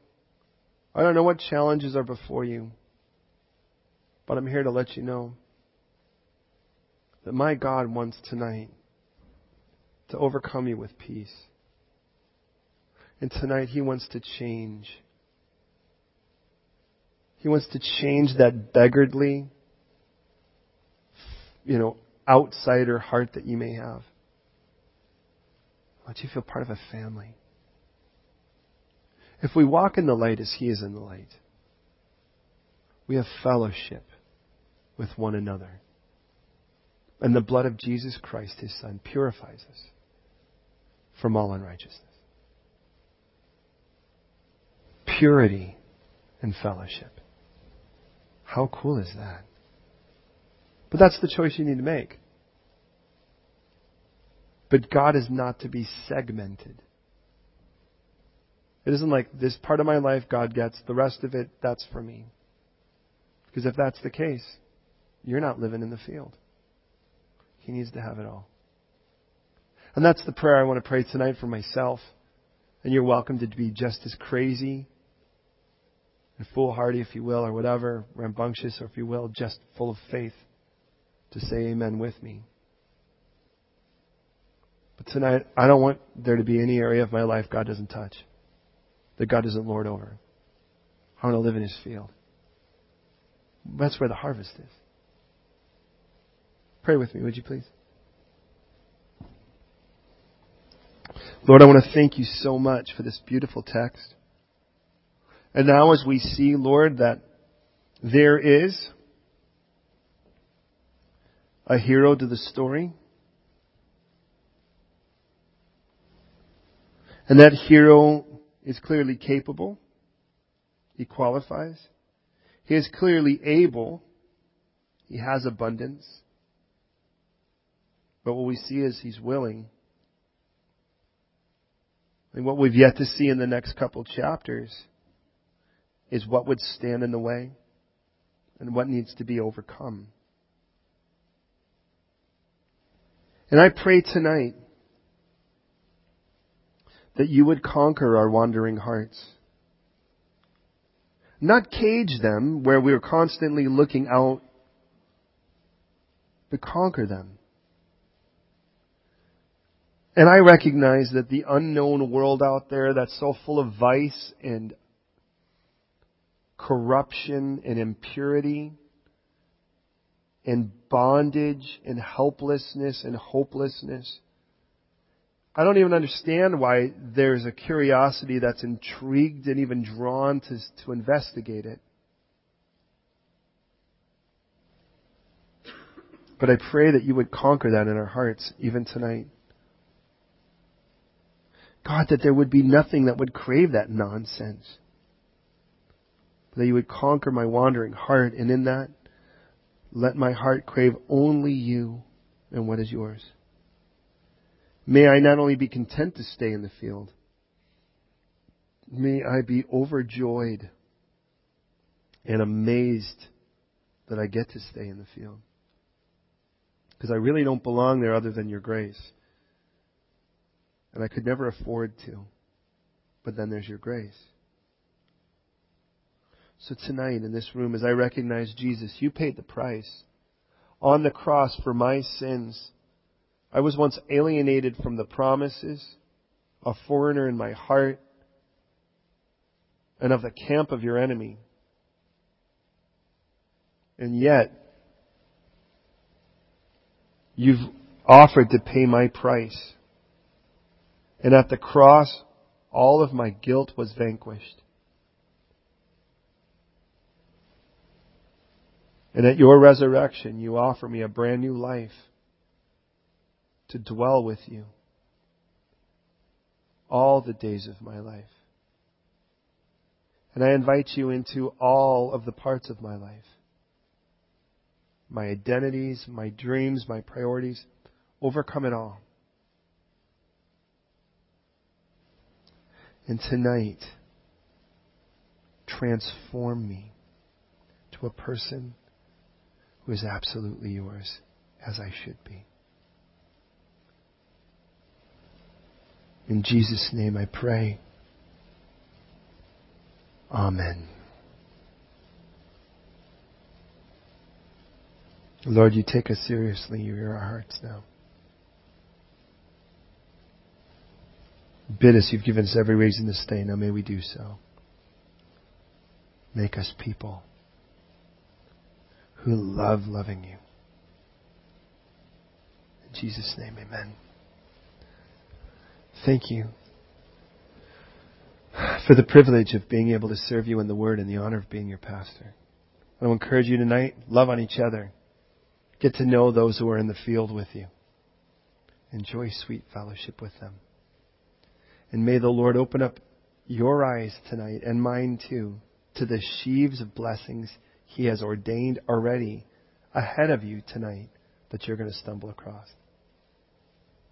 Speaker 1: I don't know what challenges are before you. But I'm here to let you know that my God wants tonight to overcome you with peace. And tonight, He wants to change. He wants to change that beggarly, you know, outsider heart that you may have. Let you feel part of a family. If we walk in the light as He is in the light, we have fellowship with one another. And the blood of Jesus Christ, His Son, purifies us from all unrighteousness. Purity and fellowship. How cool is that? But that's the choice you need to make. But God is not to be segmented. It isn't like this part of my life God gets, the rest of it, that's for me. Because if that's the case, you're not living in the field. He needs to have it all. And that's the prayer I want to pray tonight for myself. And you're welcome to be just as crazy and foolhardy, if you will, or whatever, rambunctious, or if you will, just full of faith to say amen with me. But tonight, I don't want there to be any area of my life God doesn't touch, that God isn't lord over. I want to live in His field. That's where the harvest is. Pray with me, would you please? Lord, I want to thank you so much for this beautiful text. And now as we see, Lord, that there is a hero to the story. And that hero is clearly capable. He qualifies. He is clearly able. He has abundance. But what we see is he's willing. And what we've yet to see in the next couple chapters is what would stand in the way and what needs to be overcome. And I pray tonight that you would conquer our wandering hearts. Not cage them where we're constantly looking out, but conquer them. And I recognize that the unknown world out there that's so full of vice and corruption and impurity and bondage and helplessness and hopelessness. I don't even understand why there's a curiosity that's intrigued and even drawn to, to investigate it. But I pray that you would conquer that in our hearts even tonight. God, that there would be nothing that would crave that nonsense. That you would conquer my wandering heart, and in that, let my heart crave only you and what is yours. May I not only be content to stay in the field, may I be overjoyed and amazed that I get to stay in the field. Because I really don't belong there other than your grace. And I could never afford to. But then there's your grace. So tonight in this room, as I recognize Jesus, you paid the price on the cross for my sins. I was once alienated from the promises, a foreigner in my heart. and of the camp of your enemy. And yet, you've offered to pay my price. And at the cross, all of my guilt was vanquished. And at your resurrection, you offer me a brand new life to dwell with you all the days of my life. And I invite you into all of the parts of my life. My identities, my dreams, my priorities. Overcome it all. And tonight, transform me to a person who is absolutely yours, as I should be. In Jesus' name I pray. Amen. Lord, you take us seriously. You hear our hearts now. Bid us, you've given us every reason to stay. Now may we do so. Make us people who love loving you. In Jesus' name, amen. Thank you [sighs] for the privilege of being able to serve you in the Word and the honor of being your pastor. I will encourage you tonight, love on each other. Get to know those who are in the field with you. Enjoy sweet fellowship with them. And may the Lord open up your eyes tonight and mine too to the sheaves of blessings He has ordained already ahead of you tonight that you're going to stumble across.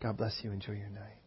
Speaker 1: God bless you. Enjoy your night.